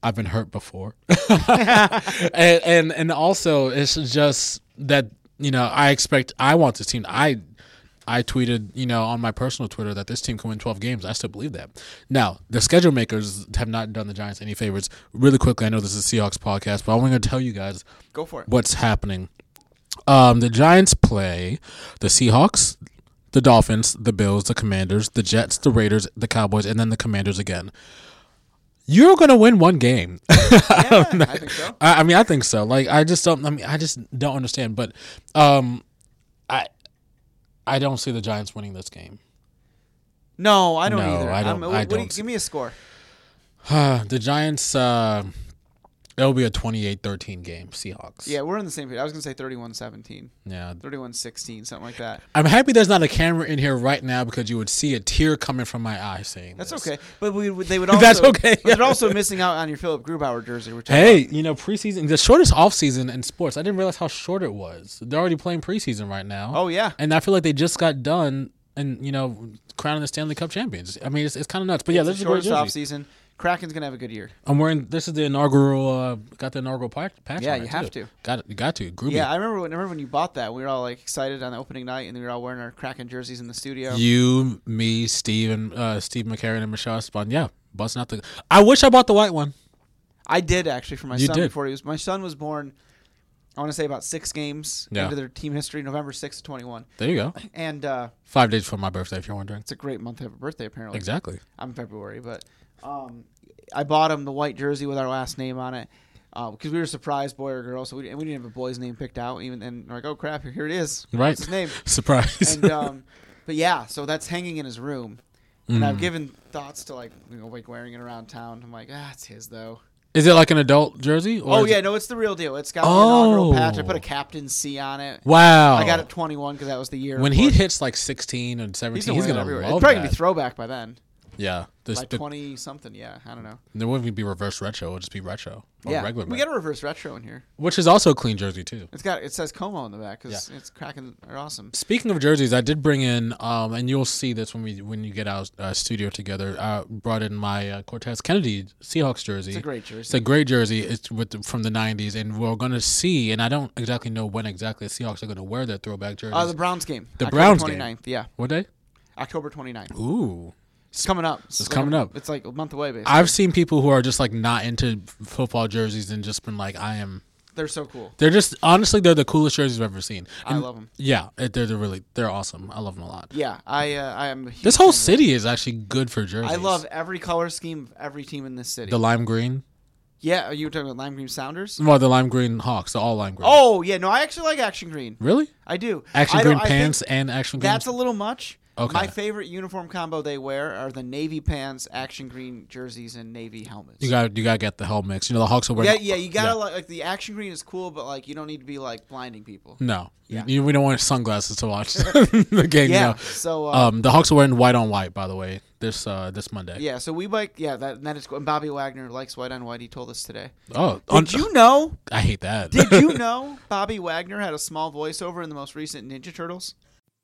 B: I've been hurt before, and, and and also it's just that you know I expect I want this team. I I tweeted you know on my personal Twitter that this team can win 12 games. I still believe that. Now the schedule makers have not done the Giants any favors. Really quickly, I know this is a Seahawks podcast, but I'm going to tell you guys
A: go for it.
B: what's happening. Um, the Giants play the Seahawks, the Dolphins, the Bills, the Commanders, the Jets, the Raiders, the Cowboys, and then the Commanders again. You're gonna win one game.
A: Yeah, I think so.
B: I, I mean, I think so. Like, I just don't. I mean, I just don't understand. But, um, I, I don't see the Giants winning this game.
A: No, I don't
B: No,
A: either.
B: I don't- I
A: what do you-
B: don't.
A: give me a score.
B: the Giants. Uh, it'll be a 28-13 game. Seahawks.
A: Yeah, we're on the same page. I was gonna say 31-17,
B: Yeah.
A: 31-16, something like that.
B: I'm happy there's not a camera in here right now because you would see a tear coming from my eye saying
A: That's
B: this.
A: okay, but we would- they would also
B: That's okay.
A: But they're also missing out on your Philip Grubauer jersey. Which
B: Hey, you know, preseason, the shortest offseason in sports. I didn't realize how short it was. They're already playing preseason right now.
A: oh yeah,
B: And I feel like they just got done and you know crowning the Stanley Cup champions. I mean, it's, it's kind of nuts. But yeah,
A: It's
B: this is a great jersey.
A: season. Kraken's gonna have a good year.
B: I'm wearing this is the inaugural. Uh, got the inaugural patch. patch
A: Yeah, you
B: it,
A: have to.
B: Got it. You got to. Groovy.
A: Yeah, I remember. When, I remember when you bought that. We were all like excited on the opening night, and we were all wearing our Kraken jerseys in the studio.
B: You, me, Steve, and uh, Steve McCarron and Michelle Spun. Yeah, busting out the. I wish I bought the white one.
A: I did actually for my
B: You
A: son
B: did.
A: before he was. My son was born. I want to say about six games
B: Yeah.
A: into their team history, November sixth, twenty one,
B: There you go.
A: and uh,
B: Five days before my birthday, if you're wondering.
A: it's a great month to have a birthday. Apparently,
B: Exactly.
A: I'm February, but um, I bought him the white jersey with our last name on it because we were surprised, boy or girl. So we, and we didn't have a boy's name picked out. Even and we're like, oh crap, here it is.
B: Right.
A: What's his name?
B: Surprise.
A: and um, but yeah, so that's hanging in his room. And
B: Mm.
A: I've given thoughts to like you know like wearing it around town. I'm like, ah, it's his though.
B: is it like an adult jersey? Or
A: Oh yeah,
B: it-
A: no, it's the real deal. It's got oh. an inaugural patch. I
B: Oh.
A: put a captain C on it.
B: Wow.
A: I got it 21 because that was the year.
B: When he hits like 16 and 17,
A: he's
B: he's,
A: gonna, wear
B: gonna love
A: It's probably
B: that.
A: gonna be throwback by then,
B: yeah. This,
A: like
B: the,
A: 20 something. Yeah, I don't know.
B: there wouldn't even be reverse retro. It'll just be retro. Or
A: yeah,
B: regular.
A: we got a reverse retro in here.
B: Which is also a clean jersey too.
A: It's got it says KOMO in the back because it's Kraken. Are awesome.
B: Speaking of jerseys, I did bring in, um, and you'll see this when we when you get out uh, studio together. I brought in my uh, Cortez Kennedy Seahawks jersey.
A: It's a great jersey.
B: It's a great jersey. It's with the, from the '90s, and we're going to see. And I don't exactly know when exactly the Seahawks are going to wear their throwback jerseys.
A: Uh, the Browns game.
B: The
A: October
B: Browns game.
A: 29th. Yeah,
B: what day?
A: October 29th.
B: Ooh,
A: It's coming up. It's,
B: It's
A: like
B: coming
A: a-
B: up.
A: It's like a month away, basically.
B: I've seen people who are just like not into football jerseys and just been like, I am.
A: They're so cool.
B: They're just honestly, they're the coolest jerseys I've ever seen.
A: I love them.
B: Yeah, they're, they're really they're awesome. I love them a lot.
A: Yeah, I uh, I am. a huge
B: This whole city is actually good for jerseys.
A: I love every color scheme of every team in this city.
B: the lime green.
A: yeah, are you talking about lime green Sounders?
B: Well, the lime green Hawks, the all lime green.
A: Oh yeah, no, I actually like action green.
B: really?
A: I do.
B: Action
A: I
B: green pants and action green.
A: That's a little much.
B: Okay.
A: My favorite uniform combo they wear are the navy pants, action green jerseys, and navy helmets.
B: you got you got to get the mix. You know the Hawks are
A: yeah,
B: wearing.
A: yeah, you gotta like, like the action green is cool, but like you don't need to be like blinding people.
B: No,
A: Yeah.
B: You- we don't want sunglasses to watch the game.
A: Yeah.
B: no.
A: So uh,
B: Um, the Hawks are wearing white on white, by the way, this uh this Monday.
A: yeah, so we like yeah that that is cool. And Bobby Wagner likes white on white. He told us today.
B: Oh,
A: Did
B: on-
A: you know?
B: I hate that.
A: Did you know Bobby Wagner had a small voiceover in the most recent Ninja Turtles?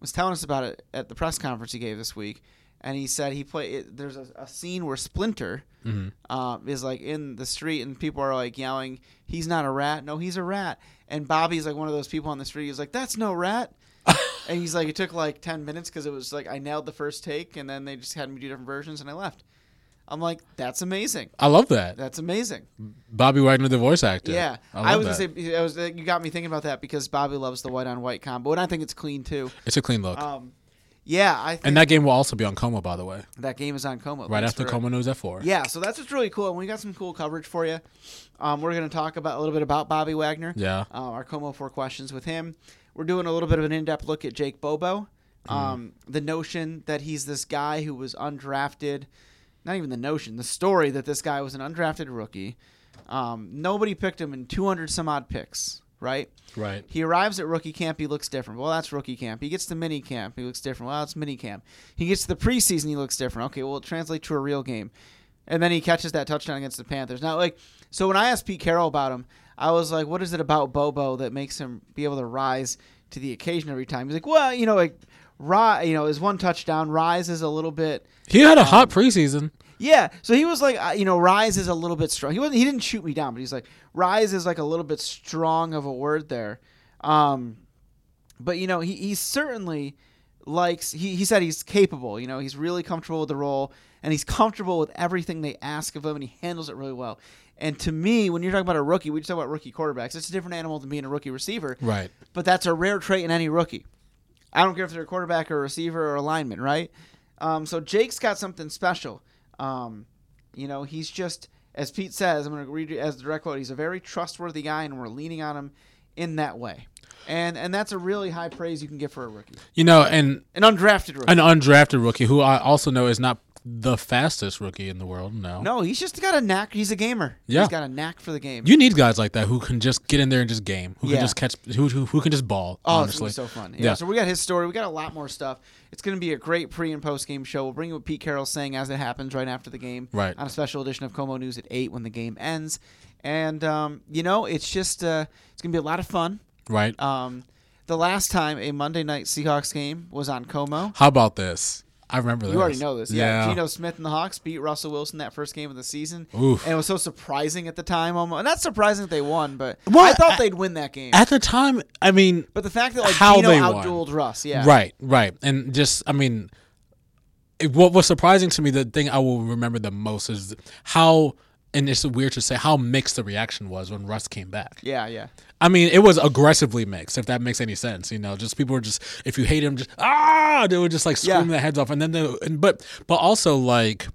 A: was telling us about it at the press conference he gave this week, and he said he played. There's a, a scene where Splinter uh, is like in the street, and people are like yelling, "He's not a rat! No, he's a rat!" And Bobby's like one of those people on the street. He's like, "That's no rat." and he's like, it took like ten minutes because it was like I nailed the first take, and then they just had me do different versions, and I left. I'm like, that's amazing.
B: I love that.
A: That's amazing.
B: Bobby Wagner, the voice actor.
A: Yeah,
B: I,
A: I, was
B: that.
A: gonna say I was. You got me thinking about that because Bobby loves the white on white combo, and I think it's clean too.
B: It's a clean look.
A: Um, yeah, I think
B: and that game will also be on KOMO, by the way,
A: that game is on KOMO.
B: right after KOMO News at four.
A: Yeah, so that's what's really cool, and we got some cool coverage for you. Um, we're going to talk about a little bit about Bobby Wagner.
B: Yeah.
A: Uh, our KOMO four questions with him. We're doing a little bit of an in-depth look at Jake Bobo.
B: Hmm.
A: Um, the notion that he's this guy who was undrafted. Not even the notion, the story that this guy was an undrafted rookie. Um, nobody picked him in 200 some odd picks, right?
B: Right.
A: He arrives at rookie camp. He looks different. Well, that's rookie camp. He gets to mini camp. He looks different. Well, that's mini camp. He gets to the preseason. He looks different. Okay, well, it translates to a real game. And then he catches that touchdown against the Panthers. Now, like, so when I asked Pete Carroll about him, I was like, what is it about Bobo that makes him be able to rise to the occasion every time? He's like, well, you know, like, rise, you know, his one touchdown, rise is a little bit.
B: He had a hot preseason.
A: Yeah, so he was like, uh, you know, Rise is a little bit strong. He wasn't. He didn't shoot me down, but he's like, Rise is like a little bit strong of a word there. Um, but you know, he he certainly likes. He he said he's capable. You know, he's really comfortable with the role, and he's comfortable with everything they ask of him, and he handles it really well. And to me, when you're talking about a rookie, we just talk about rookie quarterbacks. It's a different animal than being a rookie receiver
B: Right.
A: but that's a rare trait in any rookie. I don't care if they're a quarterback or a receiver or a lineman, right? Um, so Jake's got something special. Um, you know, he's just, as Pete says, I'm going to read it as the direct quote. He's a very trustworthy guy, and we're leaning on him in that way. and and that's a really high praise you can give for a rookie,
B: You know, and
A: an undrafted rookie.
B: an undrafted rookie who I also know is not the fastest rookie in the world. No,
A: no, he's just got a knack. He's a gamer.
B: Yeah.
A: he's got a knack for the game.
B: You need guys like that who can just get in there and just game, who
A: Yeah.
B: can just catch, who, who who can just ball.
A: Oh,
B: honestly,
A: so fun. Yeah.
B: Yeah.
A: So we got his story. We got a lot more stuff. It's gonna be a great pre and post game show. We'll bring you what Pete Carroll's saying as it happens right after the game.
B: Right.
A: On a special edition of KOMO News at eight when the game ends. And um, you know, it's just uh, it's gonna be a lot of fun.
B: right?
A: Um, the last time a Monday night Seahawks game was on KOMO.
B: How about this? I remember this.
A: You already know this. Yeah.
B: Yeah.
A: Geno Smith and the Hawks beat Russell Wilson that first game of the season.
B: Oof.
A: And it was so surprising at the time. Almost. Not surprising that they won, but
B: Well,
A: I thought
B: I-
A: they'd win that game.
B: At the time, I mean,
A: but the fact that like
B: how
A: Geno
B: they
A: outdueled Russ, yeah.
B: Right, right. And just, I mean, it, what was surprising to me, the thing I will remember the most is how, and it's weird to say, how mixed the reaction was when Russ came back.
A: Yeah, yeah.
B: I mean, it was aggressively mixed, if that makes any sense. You know, just people were just, if you hate him, just, ah, they would just like scream
A: Yeah.
B: their heads off. And then, they, and, but, but also like,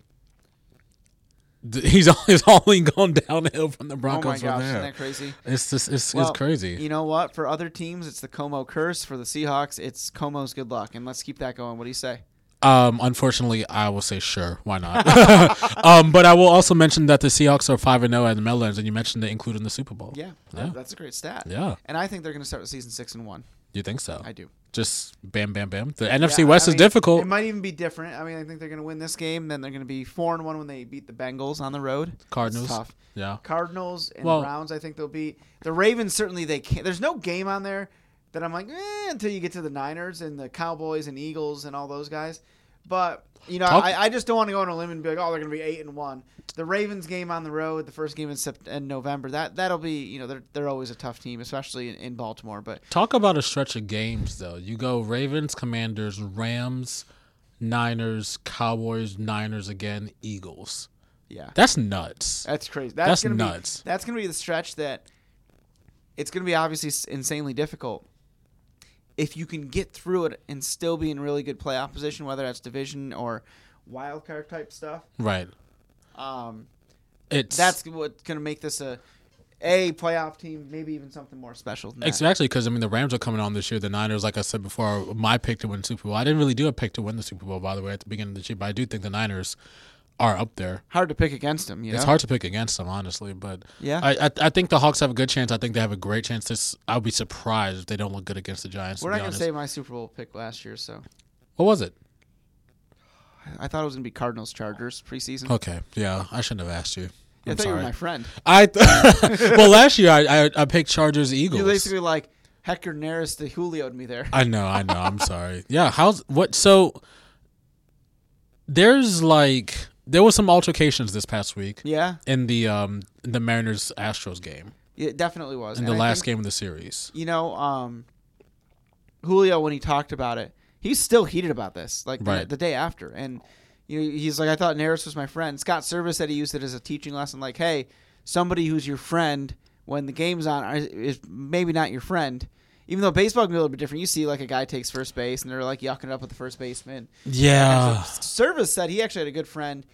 B: he's, all he's only gone downhill from the Broncos.
A: Oh
B: my
A: gosh,
B: there.
A: isn't that crazy?
B: It's just, it's,
A: Well,
B: it's crazy.
A: You know what? For other teams, it's the KOMO curse. For the Seahawks, it's KOMO's good luck. And let's keep that going. What do you say?
B: Um, unfortunately, I will say sure. Why not? um, but I will also mention that the Seahawks are five and zero at the Meadowlands, and you mentioned they included in the Super Bowl.
A: Yeah,
B: Yeah.
A: that's a great stat.
B: Yeah.
A: and I think they're going to start the season six and one.
B: You think so?
A: I do.
B: Just bam, bam, bam. The NFC
A: Yeah,
B: West
A: I
B: is
A: mean,
B: difficult.
A: It might even be different. I mean, I think they're going to win this game. Then they're going to be four and one when they beat the Bengals on the road.
B: Cardinals.
A: Tough.
B: Yeah.
A: Cardinals and
B: Well-
A: Browns. I think they'll be the Ravens. Certainly, they can't. There's no game on there that I'm like eh, until you get to the Niners and the Cowboys and Eagles and all those guys. But you know,
B: Talk-
A: I, I just don't want to go on a limb and be like, oh, they're going to be eight and one. The Ravens game on the road, the first game in, Sept- in November. That that'll be you know they're they're always a tough team, especially in, in Baltimore. But
B: Talk about a stretch of games, though. You go Ravens, Commanders, Rams, Niners, Cowboys, Niners again, Eagles.
A: yeah,
B: That's nuts.
A: That's crazy. That's,
B: That's nuts.
A: Be, that's gonna be the stretch that it's gonna be obviously insanely difficult. If you can get through it and still be in really good playoff position, whether that's division or wild card type stuff,
B: Right.
A: um,
B: It's
A: that's what's gonna make this a a playoff team, maybe even something more special.
B: Exactly, because I mean the Rams are coming on this year. The Niners, like I said before, my pick to win the Super Bowl. I didn't really do a pick to win the Super Bowl, by the way, at the beginning of the year, but I do think the Niners are up there.
A: Hard to pick against them. You
B: It's
A: know?
B: hard to pick against them, honestly, but
A: Yeah.
B: I, I I think the Hawks have a good chance. I think they have a great chance. This I'll be surprised if they don't look good against the Giants.
A: We're
B: to
A: not gonna
B: honest.
A: say my Super Bowl pick last year, so
B: what was it?
A: I thought it was gonna be Cardinals Chargers preseason.
B: Okay, yeah, I shouldn't have asked you.
A: I thought you were
B: sorry.
A: my friend.
B: I th- well last year I, I I picked Chargers Eagles.
A: You basically like Hector Neris the Julio'd me there.
B: I know, I know. I'm sorry. Yeah, how's what? So there's like there was some altercations this past week
A: yeah,
B: in the um in the Mariners Astros game
A: it definitely was.
B: in
A: And
B: the
A: I
B: last
A: think-
B: game of the series.
A: you know, um, Julio when he talked about it, he's still heated about this. Like the-
B: Right.
A: the, day after, and you know, he's like, I thought Neris was my friend. Scott Servais said he used it as a teaching lesson. Like, hey, somebody who's your friend when the game's on is maybe not your friend. Even though baseball can be a little bit different, you see like a guy takes first base and they're like yucking it up with the first baseman.
B: Yeah,
A: Servais said he actually had a good friend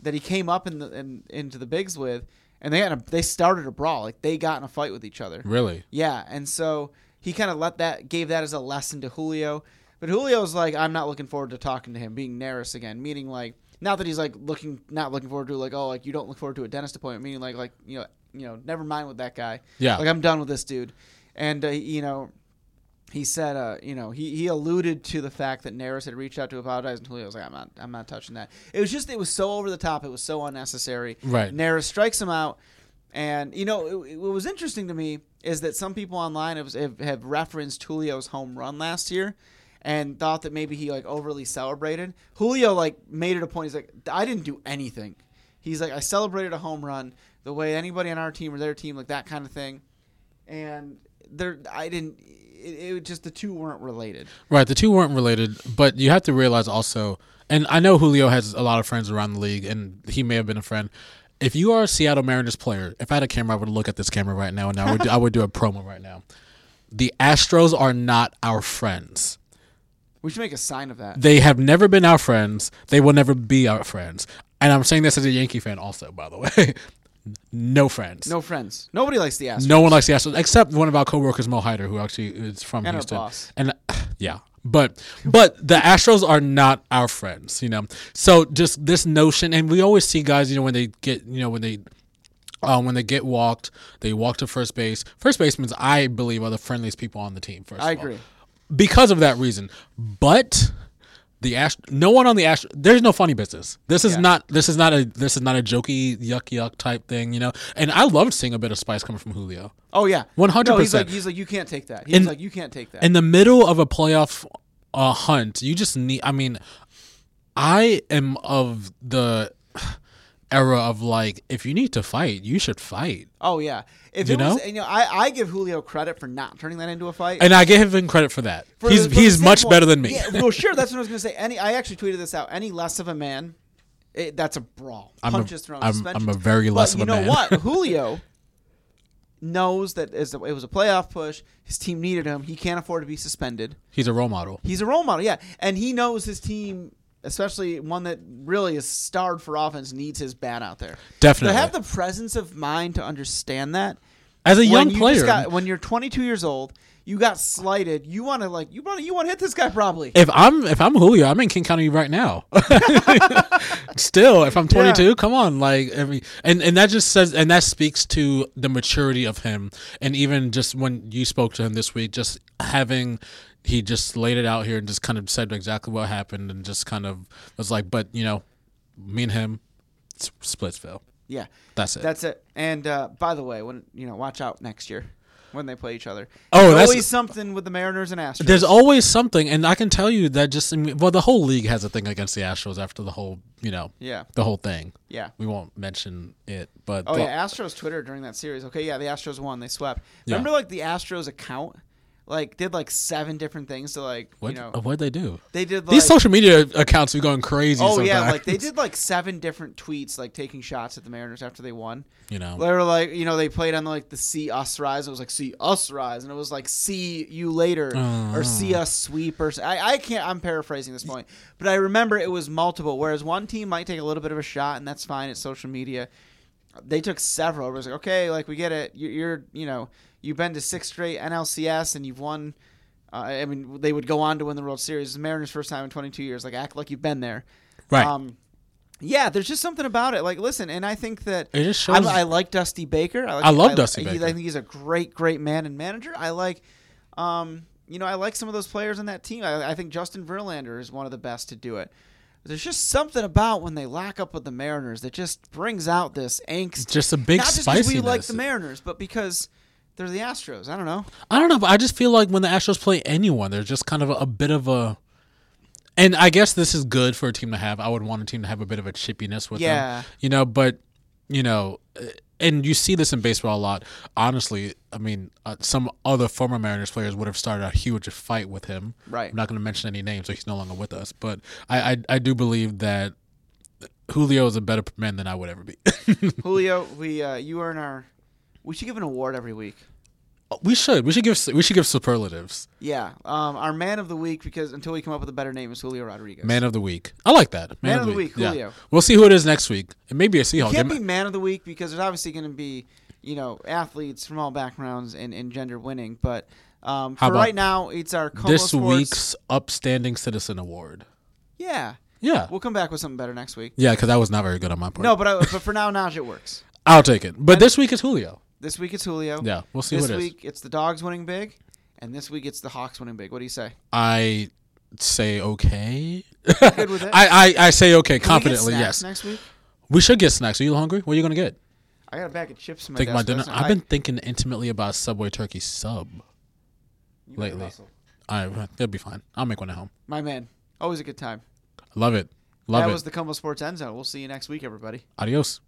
A: that he came up in the in, into the bigs with, and they had a, they started a brawl. Like they got in a fight with each other.
B: really.
A: Yeah, and so he kind of let that gave that as a lesson to Julio. But Julio's like, I'm not looking forward to talking to him, being Neris again, meaning like not that he's like looking not looking forward to like oh like you don't look forward to a dentist appointment, meaning like like you know you know never mind with that guy.
B: Yeah.
A: like I'm done with this dude, and uh, you know. He said, uh, you know, he, he alluded to the fact that Neris had reached out to apologize, and Julio was like, "I'm not, I'm not touching that." It was just, it was so over the top, it was so unnecessary.
B: Right.
A: Neris strikes him out, and you know, it, what was interesting to me is that some people online have, have, have referenced Julio's home run last year, and thought that maybe he like overly celebrated. Julio like made it a point. He's like, I didn't do anything. He's like, I celebrated a home run the way anybody on our team or their team, like that kind of thing. And there, I didn't. It, it just the two weren't related.
B: Right, the two weren't related, but you have to realize also, and I know Julio has a lot of friends around the league, and he may have been a friend. If you are a Seattle Mariners player, if I had a camera, I would look at this camera right now, and I would do, I would do a promo right now. The Astros are not our friends.
A: We should make a sign of that.
B: They have never been our friends. They will never be our friends. And I'm saying this as a Yankee fan, also, by the way. no friends.
A: No friends. Nobody likes the Astros.
B: No one likes the Astros except one of our coworkers, Mo Hyder, who actually is from
A: And our
B: Houston.
A: boss.
B: And yeah, but but the Astros are not our friends, you know. So just this notion, and we always see guys, you know, when they get, you know, when they. Um, when they get walked, they walk to first base. First basemen, I believe, are the friendliest people on the team. First,
A: I
B: of all
A: agree.
B: because of that reason. But the Ash. no one on the Ash. There's no funny business. This is
A: Yeah.
B: not. This is not a. This is not a jokey yuck yuck type thing. You know. And I loved seeing a bit of spice coming from Julio.
A: Oh yeah.
B: 100%.
A: No, he's like he's like you can't take that. He's
B: In-
A: like you can't take that.
B: In the middle of a playoff uh, hunt, you just need. I mean, I am of the era of like, if you need to fight, you should fight.
A: oh yeah. If
B: You
A: it was,
B: know?
A: and, you know, I, I give Julio credit for not turning that into a fight.
B: And I give him credit for that.
A: For
B: he's
A: for
B: he's much
A: simple-
B: better than me.
A: Yeah, well, sure. That's what I was gonna say. Any, I actually tweeted this out. Any less of a man, it, that's a brawl.
B: I'm a-
A: Punches thrown.
B: I'm- I'm a very less
A: but
B: of a man.
A: you know what? Julio knows that as it was a playoff push. His team needed him. He can't afford to be suspended.
B: He's a role model.
A: He's a role model, yeah, and he knows his team, especially one that really is starred for offense, needs his bat out there.
B: Definitely.
A: to have the presence of mind to understand that
B: As a young
A: you
B: player,
A: got- when you're 22 years old, you got slighted. You want to like you want you want to hit this guy probably.
B: If I'm if I'm Julio, I'm in King County right now. Still, if I'm 22,
A: Yeah.
B: come on, like every and and that just says and that speaks to the maturity of him, and even just when you spoke to him this week, just having he just laid it out here and just kind of said exactly what happened and just kind of was like, but you know, me and him, Splitsville.
A: yeah,
B: That's it.
A: that's it. And uh, by the way, when you know, watch out next year when they play each other.
B: Oh,
A: There's always something with the Mariners and Astros.
B: There's always something, and I can tell you that just well, the whole league has a thing against the Astros after the whole, you know,
A: yeah,
B: the whole thing.
A: yeah.
B: We won't mention it, but
A: Oh
B: the-
A: yeah, Astros Twitter during that series. Okay, yeah, the Astros won. They swept.
B: Yeah.
A: Remember, like the Astros account, like did like seven different things to like
B: what
A: you know
B: what'd they do?
A: they did like,
B: These social media accounts are going crazy.
A: Oh yeah, like they did like seven different tweets, like taking shots at the Mariners after they won.
B: You know,
A: They were like, you know, they played on like the "See Us Rise." It was like "See Us Rise," and it was like "See You Later" or "See
B: Uh.
A: Us Sweep." Or I can't. I'm paraphrasing this point, but I remember it was multiple. Whereas one team might take a little bit of a shot, and that's fine. It's social media. They took several. It was like, okay, like we get it. You're, you're you know, you've been to six straight NLCS and you've won. Uh, I mean, they would go on to win the World Series. The Mariners' first time in 22 years. Like, act like you've been there.
B: right?
A: Um, yeah, there's just something about it. Like, listen, and I think that
B: It just
A: I,
B: shows-
A: I like Dusty Baker. I, like,
B: I love Dusty
A: he-
B: Baker.
A: I think he's a great, great man and manager. I like, um, you know, I like some of those players on that team. I, I think Justin Verlander is one of the best to do it. There's just something about when they lock up with the Mariners that just brings out this angst.
B: Just a big
A: Not just because we like the Mariners, but because they're the Astros. I don't know.
B: I don't know, but I just feel like when the Astros play anyone, there's just kind of a, a bit of a. And I guess this is good for a team to have. I would want a team to have a bit of a chippiness with
A: Yeah.
B: them, you know. But you know, uh, and you see this in baseball a lot. Honestly, I mean, uh, some other former Mariners players would have started a huge fight with him.
A: Right.
B: I'm not going to mention any names, so he's no longer with us. But I, I, I do believe that Julio is a better man than I would ever be.
A: Julio, we uh, you earn our. We should give an award every week.
B: we should, we should give, we should give superlatives.
A: Yeah, um, our man of the week because until we come up with a better name is Julio Rodriguez.
B: Man of the week. I like that.
A: Man of the week,
B: Yeah.
A: Julio.
B: We'll see who it is next week. It may be a Seahawk. It
A: can't
B: be
A: man of the week because there's obviously going to be you know athletes from all backgrounds and, and gender winning. But um, for right now, it's our KOMO
B: this
A: Sports.
B: week's Upstanding Citizen Award.
A: Yeah,
B: Yeah.
A: we'll come back with something better next week.
B: Yeah, because that was not very good on my part.
A: No, but I, but for now, Naj, it works.
B: I'll take it. But this week is Julio.
A: This week it's Julio.
B: Yeah, we'll see
A: This
B: it is.
A: week it's the Dogs winning big, and this week it's the Hawks winning big. What do you say?
B: I say okay.
A: Good with it?
B: I, I, I say okay
A: Can we get
B: confidently.
A: snacks
B: Yes.
A: Next week,
B: We should get snacks. Are you hungry? What are you gonna get?
A: I got a bag of chips in my
B: Think my
A: desk,
B: dinner. I've been thinking intimately about Subway turkey sub
A: you
B: lately.
A: hustle.
B: I it'll be fine. I'll make one at home.
A: My man, always a good time.
B: Love it. Love
A: that
B: it.
A: was the KOMO Sports End Zone. We'll see you next week, everybody.
B: Adios.